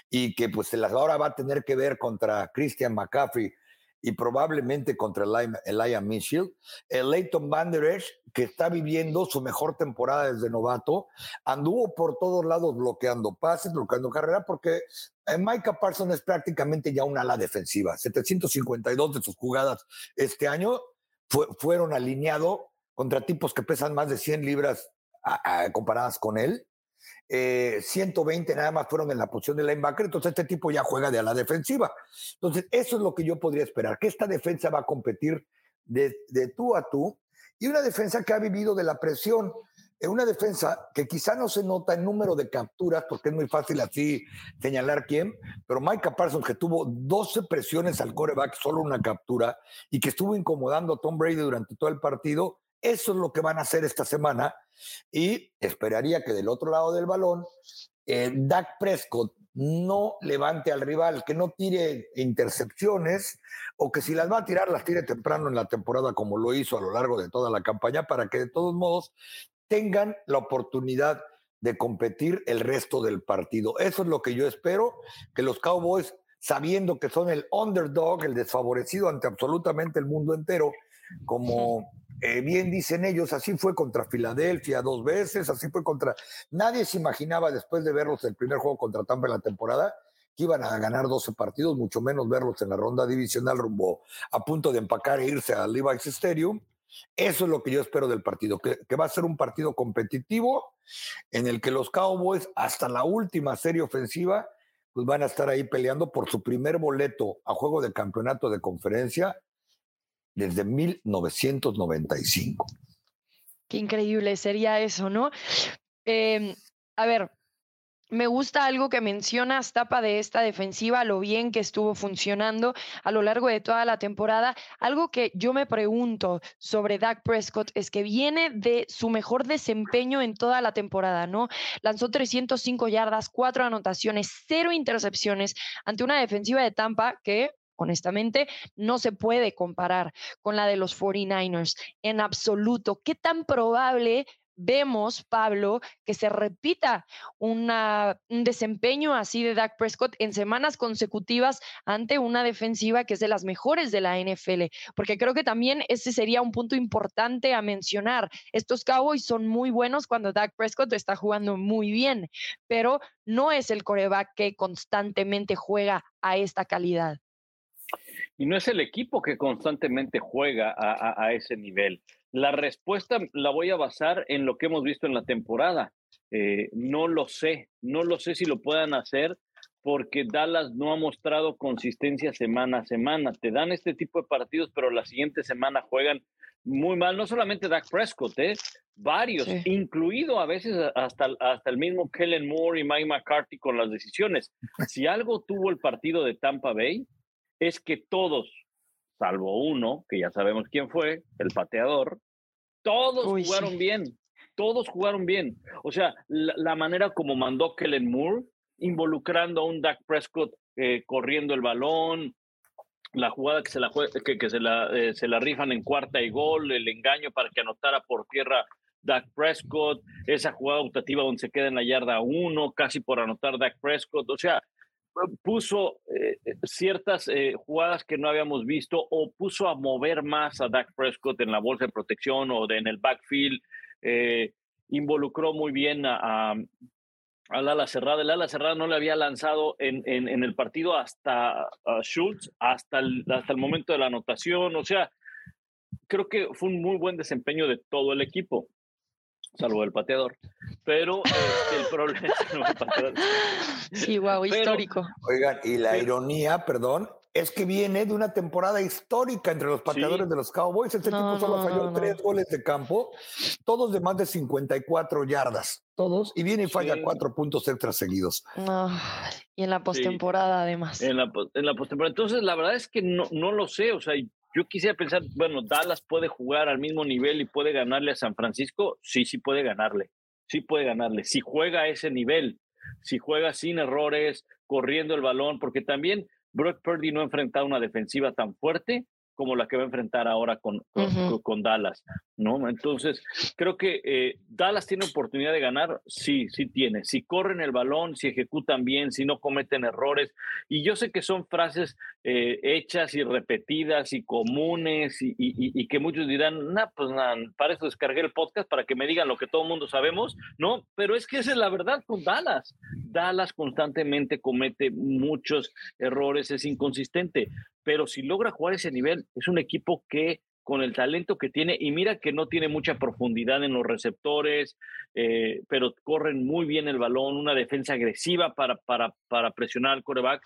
y que pues ahora va a tener que ver contra Christian McCaffrey y probablemente contra Elijah Mitchell. El Leighton Van que está viviendo su mejor temporada desde novato, anduvo por todos lados bloqueando pases, bloqueando carrera, porque eh, Micah Parsons es prácticamente ya una ala defensiva. 752 de sus jugadas este año fueron alineados contra tipos que pesan más de 100 libras comparadas con él. 120 eh, nada más fueron en la posición de linebacker, entonces este tipo ya juega de a la defensiva. Entonces, eso es lo que yo podría esperar, que esta defensa va a competir de, tú a tú y una defensa que ha vivido de la presión, eh, una defensa que quizá no se nota en número de capturas, porque es muy fácil así señalar quién, pero Micah Parsons, que tuvo 12 presiones al coreback, solo una captura, y que estuvo incomodando a Tom Brady durante todo el partido, eso es lo que van a hacer esta semana y esperaría que del otro lado del balón, eh, Dak Prescott no levante al rival, que no tire intercepciones o que si las va a tirar, las tire temprano en la temporada como lo hizo a lo largo de toda la campaña para que de todos modos tengan la oportunidad de competir el resto del partido. Eso es lo que yo espero, que los Cowboys, sabiendo que son el underdog, el desfavorecido ante absolutamente el mundo entero, como eh, bien dicen ellos, así fue contra Filadelfia dos veces, así fue contra... Nadie se imaginaba después de verlos el primer juego contra Tampa en la temporada que iban a ganar 12 partidos, mucho menos verlos en la ronda divisional rumbo a punto de empacar e irse al Levi's Stadium. Eso es lo que yo espero del partido, que, que, va a ser un partido competitivo en el que los Cowboys, hasta la última serie ofensiva, pues van a estar ahí peleando por su primer boleto a juego de campeonato de conferencia desde 1995. Qué increíble sería eso, ¿no? Em, a ver, me gusta algo que mencionas, Tapa, de esta defensiva, lo bien que estuvo funcionando a lo largo de toda la temporada. Algo que yo me pregunto sobre Dak Prescott es que viene de su mejor desempeño en toda la temporada, ¿no? Lanzó 305 yardas, cuatro anotaciones, cero intercepciones ante una defensiva de Tampa que honestamente, no se puede comparar con la de los 49ers en absoluto. ¿Qué tan probable vemos, Pablo, que se repita un desempeño así de Dak Prescott en semanas consecutivas ante una defensiva que es de las mejores de la NFL, porque creo que también ese sería un punto importante a mencionar. Estos Cowboys son muy buenos cuando Dak Prescott está jugando muy bien, pero no es el coreback que constantemente juega a esta calidad. Y no es el equipo que constantemente juega a, ese nivel. La respuesta la voy a basar en lo que hemos visto en la temporada. Eh, no lo sé, no lo sé si lo puedan hacer porque Dallas no ha mostrado consistencia semana a semana. Te dan este tipo de partidos, pero la siguiente semana juegan muy mal. No solamente Dak Prescott, ¿eh? varios, incluido a veces hasta, hasta el mismo Kellen Moore y Mike McCarthy con las decisiones. Si algo tuvo el partido de Tampa Bay, es que todos, salvo uno, que ya sabemos quién fue, el pateador, todos jugaron bien, todos jugaron bien. O sea, la, manera como mandó Kellen Moore, involucrando a un Dak Prescott eh, corriendo el balón, la jugada que se la, que, que se, la, eh, se la rifan en cuarta y gol, el engaño para que anotara por tierra Dak Prescott, esa jugada optativa donde se queda en la yarda uno, casi por anotar Dak Prescott. O sea, puso eh, eh, ciertas eh, jugadas que no habíamos visto o puso a mover más a Dak Prescott en la bolsa de protección o en el backfield. involucró muy bien a, al ala cerrada. El ala cerrada no le había lanzado en, en, el partido hasta Schultz, hasta el, hasta el momento de la anotación. O sea, creo que fue un muy buen desempeño de todo el equipo salvo el pateador. Pero este, el problema es el pateador. Sí, wow, histórico. Oigan, y la ironía, perdón, es que viene de una temporada histórica entre los pateadores de los Cowboys. Este tipo solo falló tres goles de campo, todos de más de 54 yardas, todos, y viene y falla cuatro puntos extra seguidos. y en la postemporada, además. En la, en la postemporada. Entonces, la verdad es que no, no lo sé, o sea, yo quisiera pensar, bueno, Dallas puede jugar al mismo nivel y puede ganarle a San Francisco. Sí, sí puede ganarle. Sí puede ganarle. Si juega a ese nivel, si juega sin errores, corriendo el balón, porque también Brock Purdy no ha enfrentado una defensiva tan fuerte como la que va a enfrentar ahora con, con, Dallas, ¿no? Entonces, creo que eh, Dallas tiene oportunidad de ganar, sí, sí tiene. Si corren el balón, si ejecutan bien, si no cometen errores. Y yo sé que son frases eh, hechas y repetidas y comunes y, que muchos dirán, nah, pues para eso descargué el podcast para que me digan lo que todo el mundo sabemos, ¿no? Pero es que esa es la verdad con Dallas. Dallas constantemente comete muchos errores, es inconsistente, pero si logra jugar ese nivel, es un equipo que con el talento que tiene, y mira que no tiene mucha profundidad en los receptores, eh, pero corren muy bien el balón, una defensa agresiva para, para, para presionar al coreback.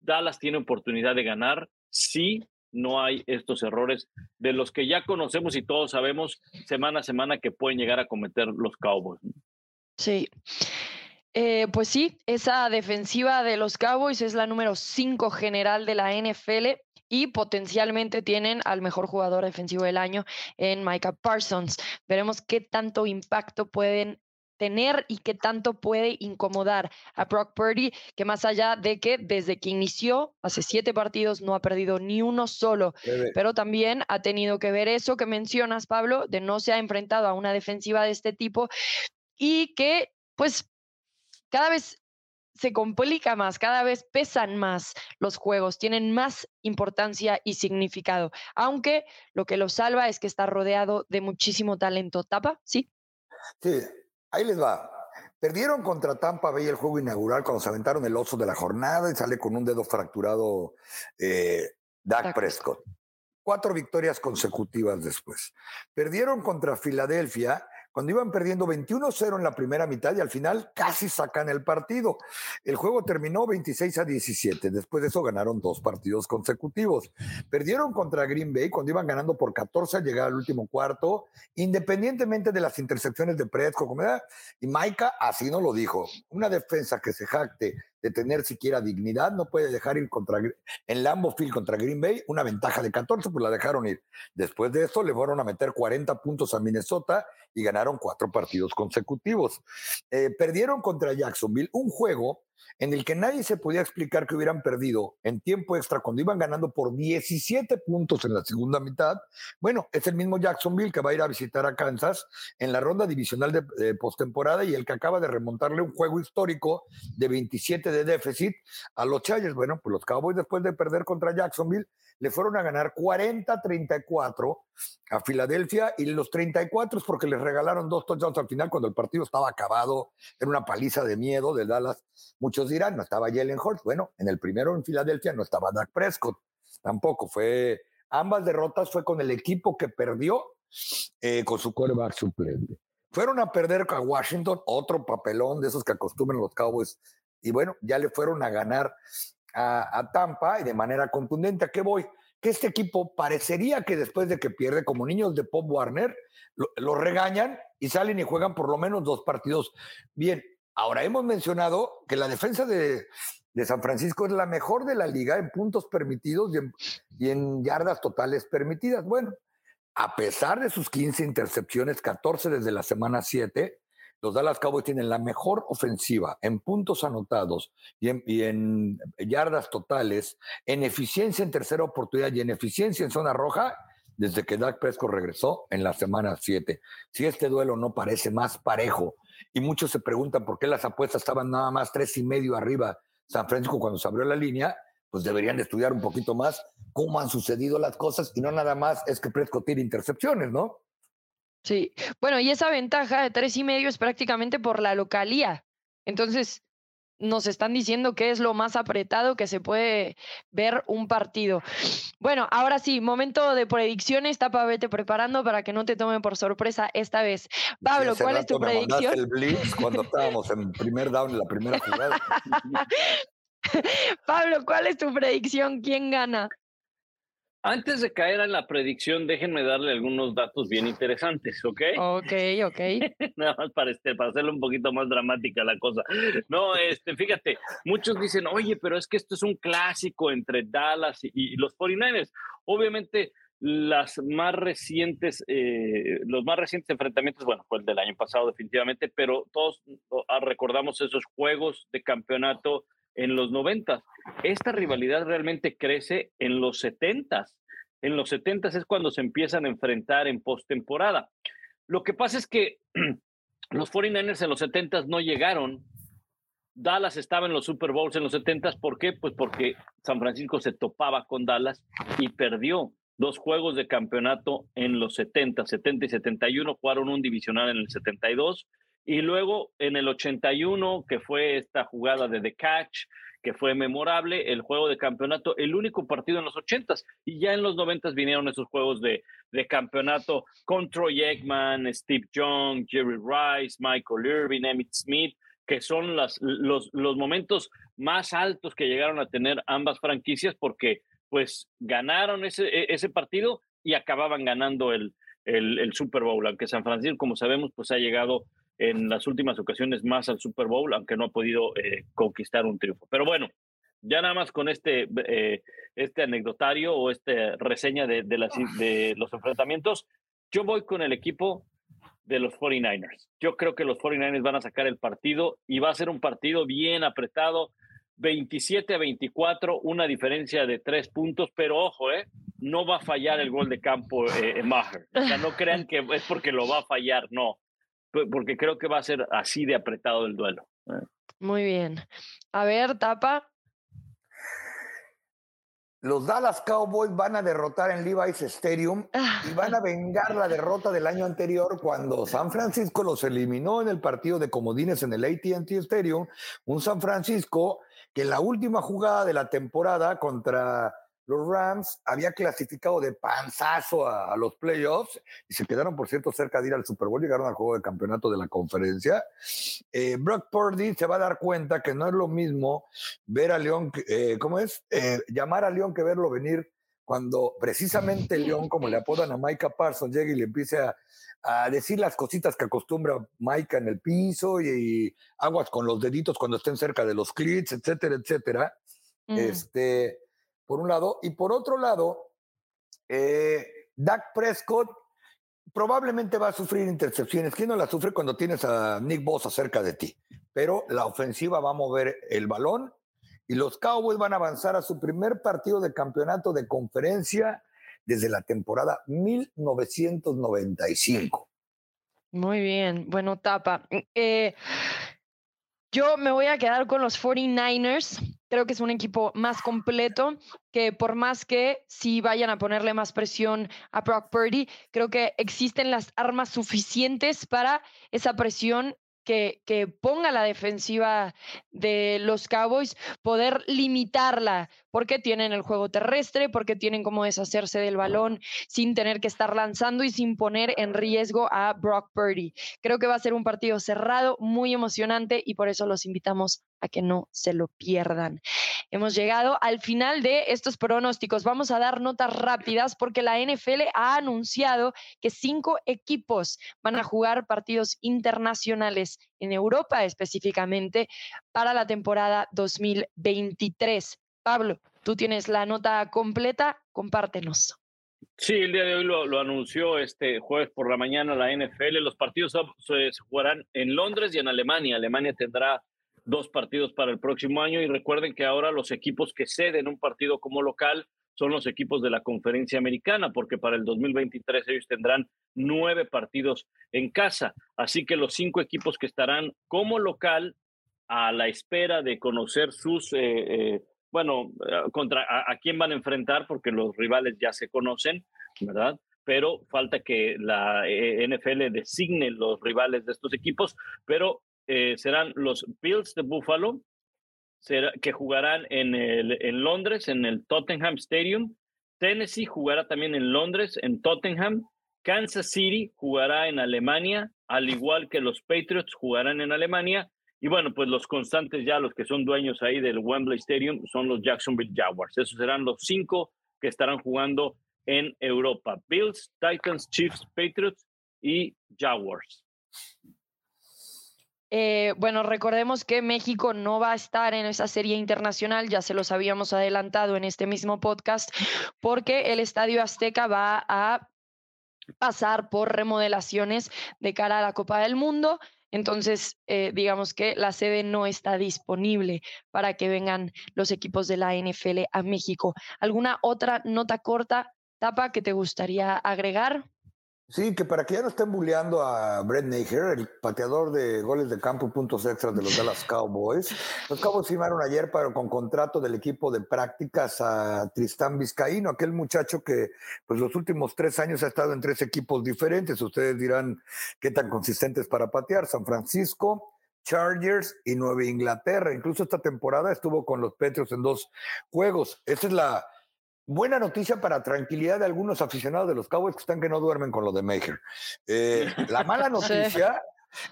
Dallas tiene oportunidad de ganar si no hay estos errores de los que ya conocemos y todos sabemos semana a semana que pueden llegar a cometer los Cowboys. Sí. Eh, pues sí, esa defensiva de los Cowboys es la número 5 general de la NFL y potencialmente tienen al mejor jugador defensivo del año en Micah Parsons. Veremos qué tanto impacto pueden tener y qué tanto puede incomodar a Brock Purdy, que más allá de que desde que inició hace siete partidos no ha perdido ni uno solo, pero también ha tenido que ver eso que mencionas, Pablo, de no se ha enfrentado a una defensiva de este tipo y que pues cada vez se complica más, cada vez pesan más los juegos, tienen más importancia y significado, aunque lo que lo salva es que está rodeado de muchísimo talento. ¿Tapa? ¿Sí? Sí, ahí les va. Perdieron contra Tampa Bay el juego inaugural cuando se aventaron el oso de la jornada y sale con un dedo fracturado eh, Dak Prescott. Cuatro victorias consecutivas después. Perdieron contra Filadelfia cuando iban perdiendo 21-0 en la primera mitad y al final casi sacan el partido. El juego terminó 26 a 17. Después de eso ganaron dos partidos consecutivos. Perdieron contra Green Bay cuando iban ganando por 14 al llegar al último cuarto, independientemente de las intercepciones de Presco. Y Maika así no lo dijo. Una defensa que se jacte de tener siquiera dignidad, no puede dejar ir contra, en Lambo Field contra Green Bay, una ventaja de 14, pues la dejaron ir. Después de eso le fueron a meter 40 puntos a Minnesota y ganaron cuatro partidos consecutivos. Eh, perdieron contra Jacksonville un juego en el que nadie se podía explicar que hubieran perdido en tiempo extra cuando iban ganando por 17 puntos en la segunda mitad. Bueno, es el mismo Jacksonville que va a ir a visitar a Kansas en la ronda divisional de, postemporada y el que acaba de remontarle un juego histórico de 27 de déficit a los Chargers. Bueno, pues los Cowboys después de perder contra Jacksonville le fueron a ganar 40-34 a Filadelfia y los 34 es porque les regalaron dos touchdowns al final cuando el partido estaba acabado, era una paliza de miedo de Dallas. Muchos dirán, no estaba Jalen Hurts. Bueno, en el primero en Filadelfia no estaba Dak Prescott, tampoco. Fue, ambas derrotas fue con el equipo que perdió eh, con su quarterback suplente. Fueron a perder a Washington, otro papelón de esos que acostumbran los Cowboys. Y bueno, ya le fueron a ganar a, Tampa y de manera contundente. ¿A qué voy? Que este equipo parecería que después de que pierde como niños de Pop Warner, lo, regañan y salen y juegan por lo menos dos partidos. Bien, ahora hemos mencionado que la defensa de, San Francisco es la mejor de la liga en puntos permitidos y en, y en yardas totales permitidas. Bueno, a pesar de sus 15 intercepciones, 14 desde la semana 7, los Dallas Cowboys tienen la mejor ofensiva en puntos anotados y en, yardas totales, en eficiencia en tercera oportunidad y en eficiencia en zona roja desde que Dak Prescott regresó en la semana 7. Si este duelo no parece más parejo y muchos se preguntan por qué las apuestas estaban nada más tres y medio arriba San Francisco cuando se abrió la línea, pues deberían estudiar un poquito más cómo han sucedido las cosas y no nada más es que Prescott tiene intercepciones, ¿no? Sí, bueno, y esa ventaja de tres y medio es prácticamente por la localía. Entonces, nos están diciendo que es lo más apretado que se puede ver un partido. Bueno, ahora sí, momento de predicciones. Tapa, vete preparando para que no te tomen por sorpresa esta vez. Pablo, ¿cuál es tu predicción? el blitz cuando estábamos en primer down en la primera jugada. Pablo, ¿cuál es tu predicción? ¿Quién gana? Antes de caer en la predicción, déjenme darle algunos datos bien interesantes, ¿ok? Ok, ok. Nada más para, este, para hacerle un poquito más dramática la cosa. No, este, fíjate, muchos dicen, oye, pero es que esto es un clásico entre Dallas y, los 49ers. Obviamente, las más recientes, eh, los más recientes enfrentamientos, bueno, fue el del año pasado definitivamente, pero todos ah, recordamos esos juegos de campeonato en los 90. Esta rivalidad realmente crece en los 70 en los 70 es cuando se empiezan a enfrentar en postemporada. Lo que pasa es que los 49ers en los 70 no llegaron. Dallas estaba en los Super Bowls en los 70 ¿Por qué? Pues porque San Francisco se topaba con Dallas y perdió dos juegos de campeonato en los 70, 70 y 71, jugaron un divisional en el 72 y luego en el 81, que fue esta jugada de The Catch, que fue memorable, el juego de campeonato, el único partido en los 80 y ya en los 90 vinieron esos juegos de, de campeonato con Troy Eggman, Steve Young, Jerry Rice, Michael Irvin, Emmett Smith, que son las, los, los momentos más altos que llegaron a tener ambas franquicias porque pues ganaron ese, e, ese partido y acababan ganando el, el, Super Bowl, aunque San Francisco, como sabemos, pues ha llegado en las últimas ocasiones más al Super Bowl, aunque no ha podido eh, conquistar un triunfo. Pero bueno, ya nada más con este, eh, este anecdotario o esta reseña de, de, las, de los enfrentamientos, yo voy con el equipo de los 49ers. Yo creo que los 49ers van a sacar el partido y va a ser un partido bien apretado. 27 a 24, una diferencia de tres puntos, pero ojo, ¿eh? no va a fallar el gol de campo eh, Maher. O sea, no crean que es porque lo va a fallar, no, porque creo que va a ser así de apretado el duelo. ¿eh? Muy bien. A ver, tapa. Los Dallas Cowboys van a derrotar en Levi's Stadium y van a vengar la derrota del año anterior cuando San Francisco los eliminó en el partido de comodines en el ATT Stadium. Un San Francisco que en la última jugada de la temporada contra los Rams había clasificado de panzazo a, los playoffs y se quedaron, por cierto, cerca de ir al Super Bowl, llegaron al juego de campeonato de la conferencia. Eh, Brock Purdy se va a dar cuenta que no es lo mismo ver a León, eh, ¿cómo es? Eh, llamar a León que verlo venir cuando precisamente León, como le apodan a Micah Parsons, llegue y le empiece a, a decir las cositas que acostumbra Micah en el piso y, aguas con los deditos cuando estén cerca de los clits, etcétera, etcétera. Este por un lado. Y por otro lado, eh, Dak Prescott probablemente va a sufrir intercepciones. ¿Quién no la sufre cuando tienes a Nick Bosa cerca de ti? Pero la ofensiva va a mover el balón y los Cowboys van a avanzar a su primer partido de campeonato de conferencia desde la temporada 1995. Muy bien, bueno, tapa. Eh, yo me voy a quedar con los 49ers. Creo que es un equipo más completo, que por más que si vayan a ponerle más presión a Brock Purdy, creo que existen las armas suficientes para esa presión que, ponga la defensiva de los Cowboys, poder limitarla, porque tienen el juego terrestre, porque tienen cómo deshacerse del balón sin tener que estar lanzando y sin poner en riesgo a Brock Purdy. Creo que va a ser un partido cerrado, muy emocionante y por eso los invitamos a que no se lo pierdan. Hemos llegado al final de estos pronósticos. Vamos a dar notas rápidas porque la NFL ha anunciado que cinco equipos van a jugar partidos internacionales en Europa específicamente para la temporada 2023. Pablo, tú tienes la nota completa, compártenos. Sí, el día de hoy lo, anunció este jueves por la mañana la NFL. Los partidos se jugarán en Londres y en Alemania. Alemania tendrá dos partidos para el próximo año y recuerden que ahora los equipos que ceden un partido como local son los equipos de la conferencia americana, porque para el 2023 ellos tendrán nueve partidos en casa. Así que los cinco equipos que estarán como local a la espera de conocer sus, eh, eh, bueno, eh, contra a, quién van a enfrentar, porque los rivales ya se conocen, ¿verdad? Pero falta que la NFL designe los rivales de estos equipos, pero eh, serán los Bills de Buffalo, que jugarán en, el, en Londres, en el Tottenham Stadium. Tennessee jugará también en Londres, en Tottenham. Kansas City jugará en Alemania, al igual que los Patriots jugarán en Alemania. Y bueno, pues los constantes ya, los que son dueños ahí del Wembley Stadium, son los Jacksonville Jaguars. Esos serán los cinco que estarán jugando en Europa. Bills, Titans, Chiefs, Patriots y Jaguars. Eh, bueno, recordemos que México no va a estar en esa serie internacional, ya se los habíamos adelantado en este mismo podcast, porque el Estadio Azteca va a pasar por remodelaciones de cara a la Copa del Mundo. Entonces, eh, digamos que la sede no está disponible para que vengan los equipos de la NFL a México. ¿Alguna otra nota corta Tapa, ¿qué te gustaría agregar? Sí, que para que ya no estén bulleando a Brett Nager, el pateador de goles de campo y puntos extras de los Dallas Cowboys. Los Cowboys firmaron ayer para, con contrato del equipo de prácticas a Tristán Vizcaíno, aquel muchacho que pues los últimos tres años ha estado en tres equipos diferentes. Ustedes dirán qué tan consistentes para patear. San Francisco, Chargers y Nueva Inglaterra. Incluso esta temporada estuvo con los Patriots en dos juegos. Esa es la buena noticia para tranquilidad de algunos aficionados de los Cowboys que están que no duermen con lo de Maker. Eh, la mala noticia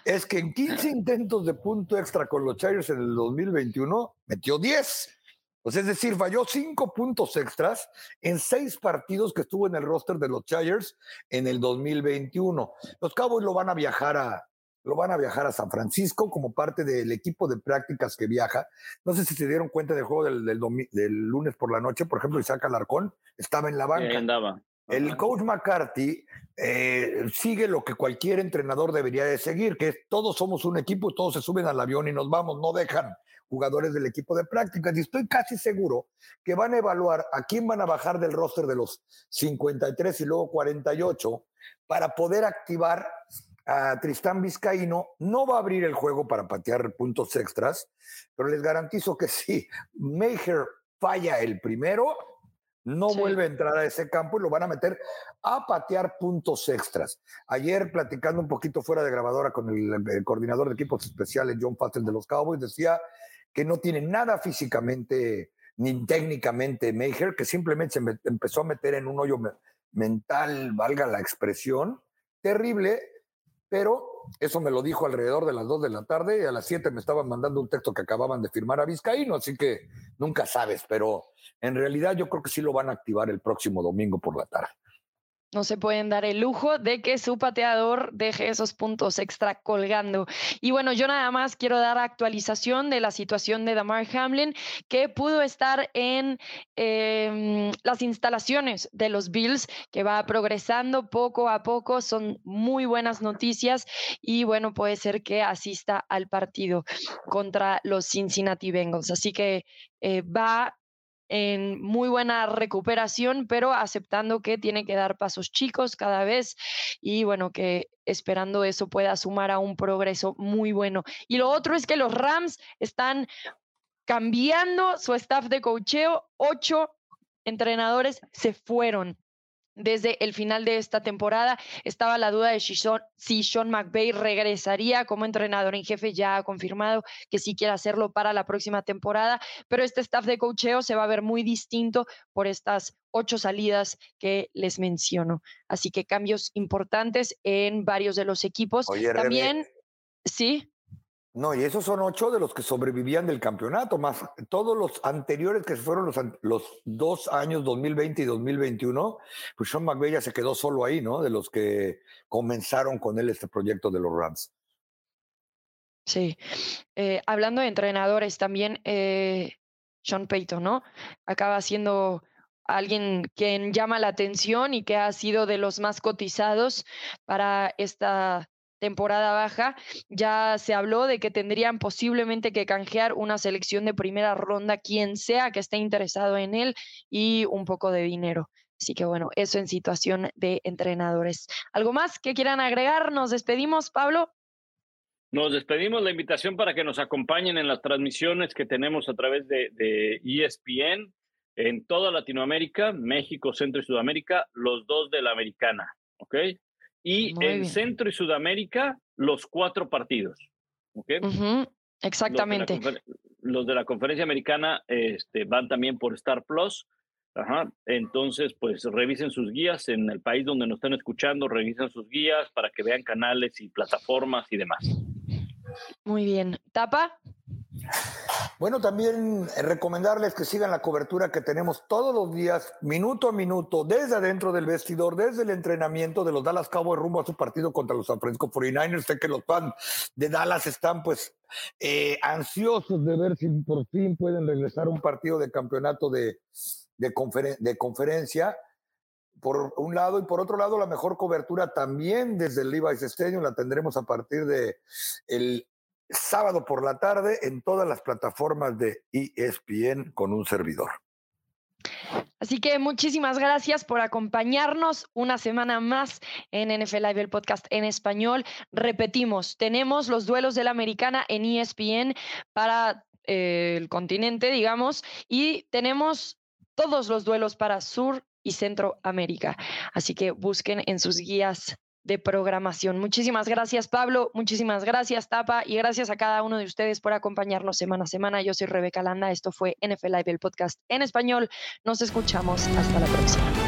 es que en 15 intentos de punto extra con los Chargers en el 2021 metió 10. Pues es decir, falló cinco puntos extras en seis partidos que estuvo en el roster de los Chargers en el 2021. Los Cowboys lo van a viajar a, lo van a viajar a San Francisco como parte del equipo de prácticas que viaja. No sé si se dieron cuenta del juego del, del, lunes por la noche, por ejemplo, Isaac Alarcón estaba en la banca. andaba. El coach McCarthy eh, sigue lo que cualquier entrenador debería de seguir, que es todos somos un equipo, todos se suben al avión y nos vamos, no dejan jugadores del equipo de prácticas. Y estoy casi seguro que van a evaluar a quién van a bajar del roster de los 53 y luego 48 para poder activar a Tristán Vizcaíno, no va a abrir el juego para patear puntos extras, pero les garantizo que si Meyer falla el primero, no vuelve a entrar a ese campo y lo van a meter a patear puntos extras. Ayer, platicando un poquito fuera de grabadora con el, coordinador de equipos especiales, John Fatten de los Cowboys, decía que no tiene nada físicamente ni técnicamente Meyer, que simplemente se empezó a meter en un hoyo mental, valga la expresión, terrible, pero eso me lo dijo alrededor de las 2 de la tarde y a las 7 me estaban mandando un texto que acababan de firmar a Vizcaíno, así que nunca sabes, pero en realidad yo creo que sí lo van a activar el próximo domingo por la tarde no se pueden dar el lujo de que su pateador deje esos puntos extra colgando. Y bueno, yo nada más quiero dar actualización de la situación de Damar Hamlin, que pudo estar en em, las instalaciones de los Bills, que va progresando poco a poco. Son muy buenas noticias y bueno, puede ser que asista al partido contra los Cincinnati Bengals. Así que eh, va en muy buena recuperación, pero aceptando que tiene que dar pasos chicos cada vez y bueno, que esperando eso pueda sumar a un progreso muy bueno. Y lo otro es que los Rams están cambiando su staff de cocheo, ocho entrenadores se fueron desde el final de esta temporada. Estaba la duda de si Sean, McVay regresaría como entrenador en jefe. Ya ha confirmado que sí quiere hacerlo para la próxima temporada, pero este staff de cocheo se va a ver muy distinto por estas ocho salidas que les menciono. Así que cambios importantes en varios de los equipos. También, sí. No, y esos son ocho de los que sobrevivían del campeonato, más todos los anteriores que fueron los, los dos años 2020 y 2021, pues Sean McVay ya se quedó solo ahí, ¿no? De los que comenzaron con él este proyecto de los Rams. Sí. Eh, hablando de entrenadores, también eh, Sean Payton, ¿no? Acaba siendo alguien quien llama la atención y que ha sido de los más cotizados para esta temporada baja, ya se habló de que tendrían posiblemente que canjear una selección de primera ronda, quien sea que esté interesado en él, y un poco de dinero. Así que bueno, eso en situación de entrenadores. ¿Algo más que quieran agregar? Nos despedimos, Pablo. Nos despedimos la invitación para que nos acompañen en las transmisiones que tenemos a través de, ESPN en toda Latinoamérica, México, Centro y Sudamérica, los dos de la americana. ¿Ok? Y en Centro y Sudamérica los cuatro partidos. Exactamente. Los de, la conferencia americana este, van también por Star Plus. Ajá. Entonces, pues revisen sus guías en el país donde nos están escuchando, revisen sus guías para que vean canales y plataformas y demás. Muy bien. ¿Tapa? Bueno, también eh, recomendarles que sigan la cobertura que tenemos todos los días, minuto a minuto, desde adentro del vestidor, desde el entrenamiento de los Dallas Cowboys rumbo a su partido contra los San Francisco 49ers. Sé que los fans de Dallas están pues eh, ansiosos de ver si por fin pueden regresar a un partido de campeonato de, de, conferencia por un lado, y por otro lado, la mejor cobertura también desde el Levi's Stadium la tendremos a partir de el sábado por la tarde en todas las plataformas de ESPN con un servidor. Así que muchísimas gracias por acompañarnos una semana más en NFL Live, el podcast en español. Repetimos, tenemos los duelos de la americana en ESPN para eh, el continente, digamos, y tenemos todos los duelos para Sur y Centroamérica. Así que busquen en sus guías de programación. Muchísimas gracias, Pablo. Muchísimas gracias, Tapa. Y gracias a cada uno de ustedes por acompañarnos semana a semana. Yo soy Rebeca Landa. Esto fue NFL Live, el podcast en español. Nos escuchamos. Hasta la próxima.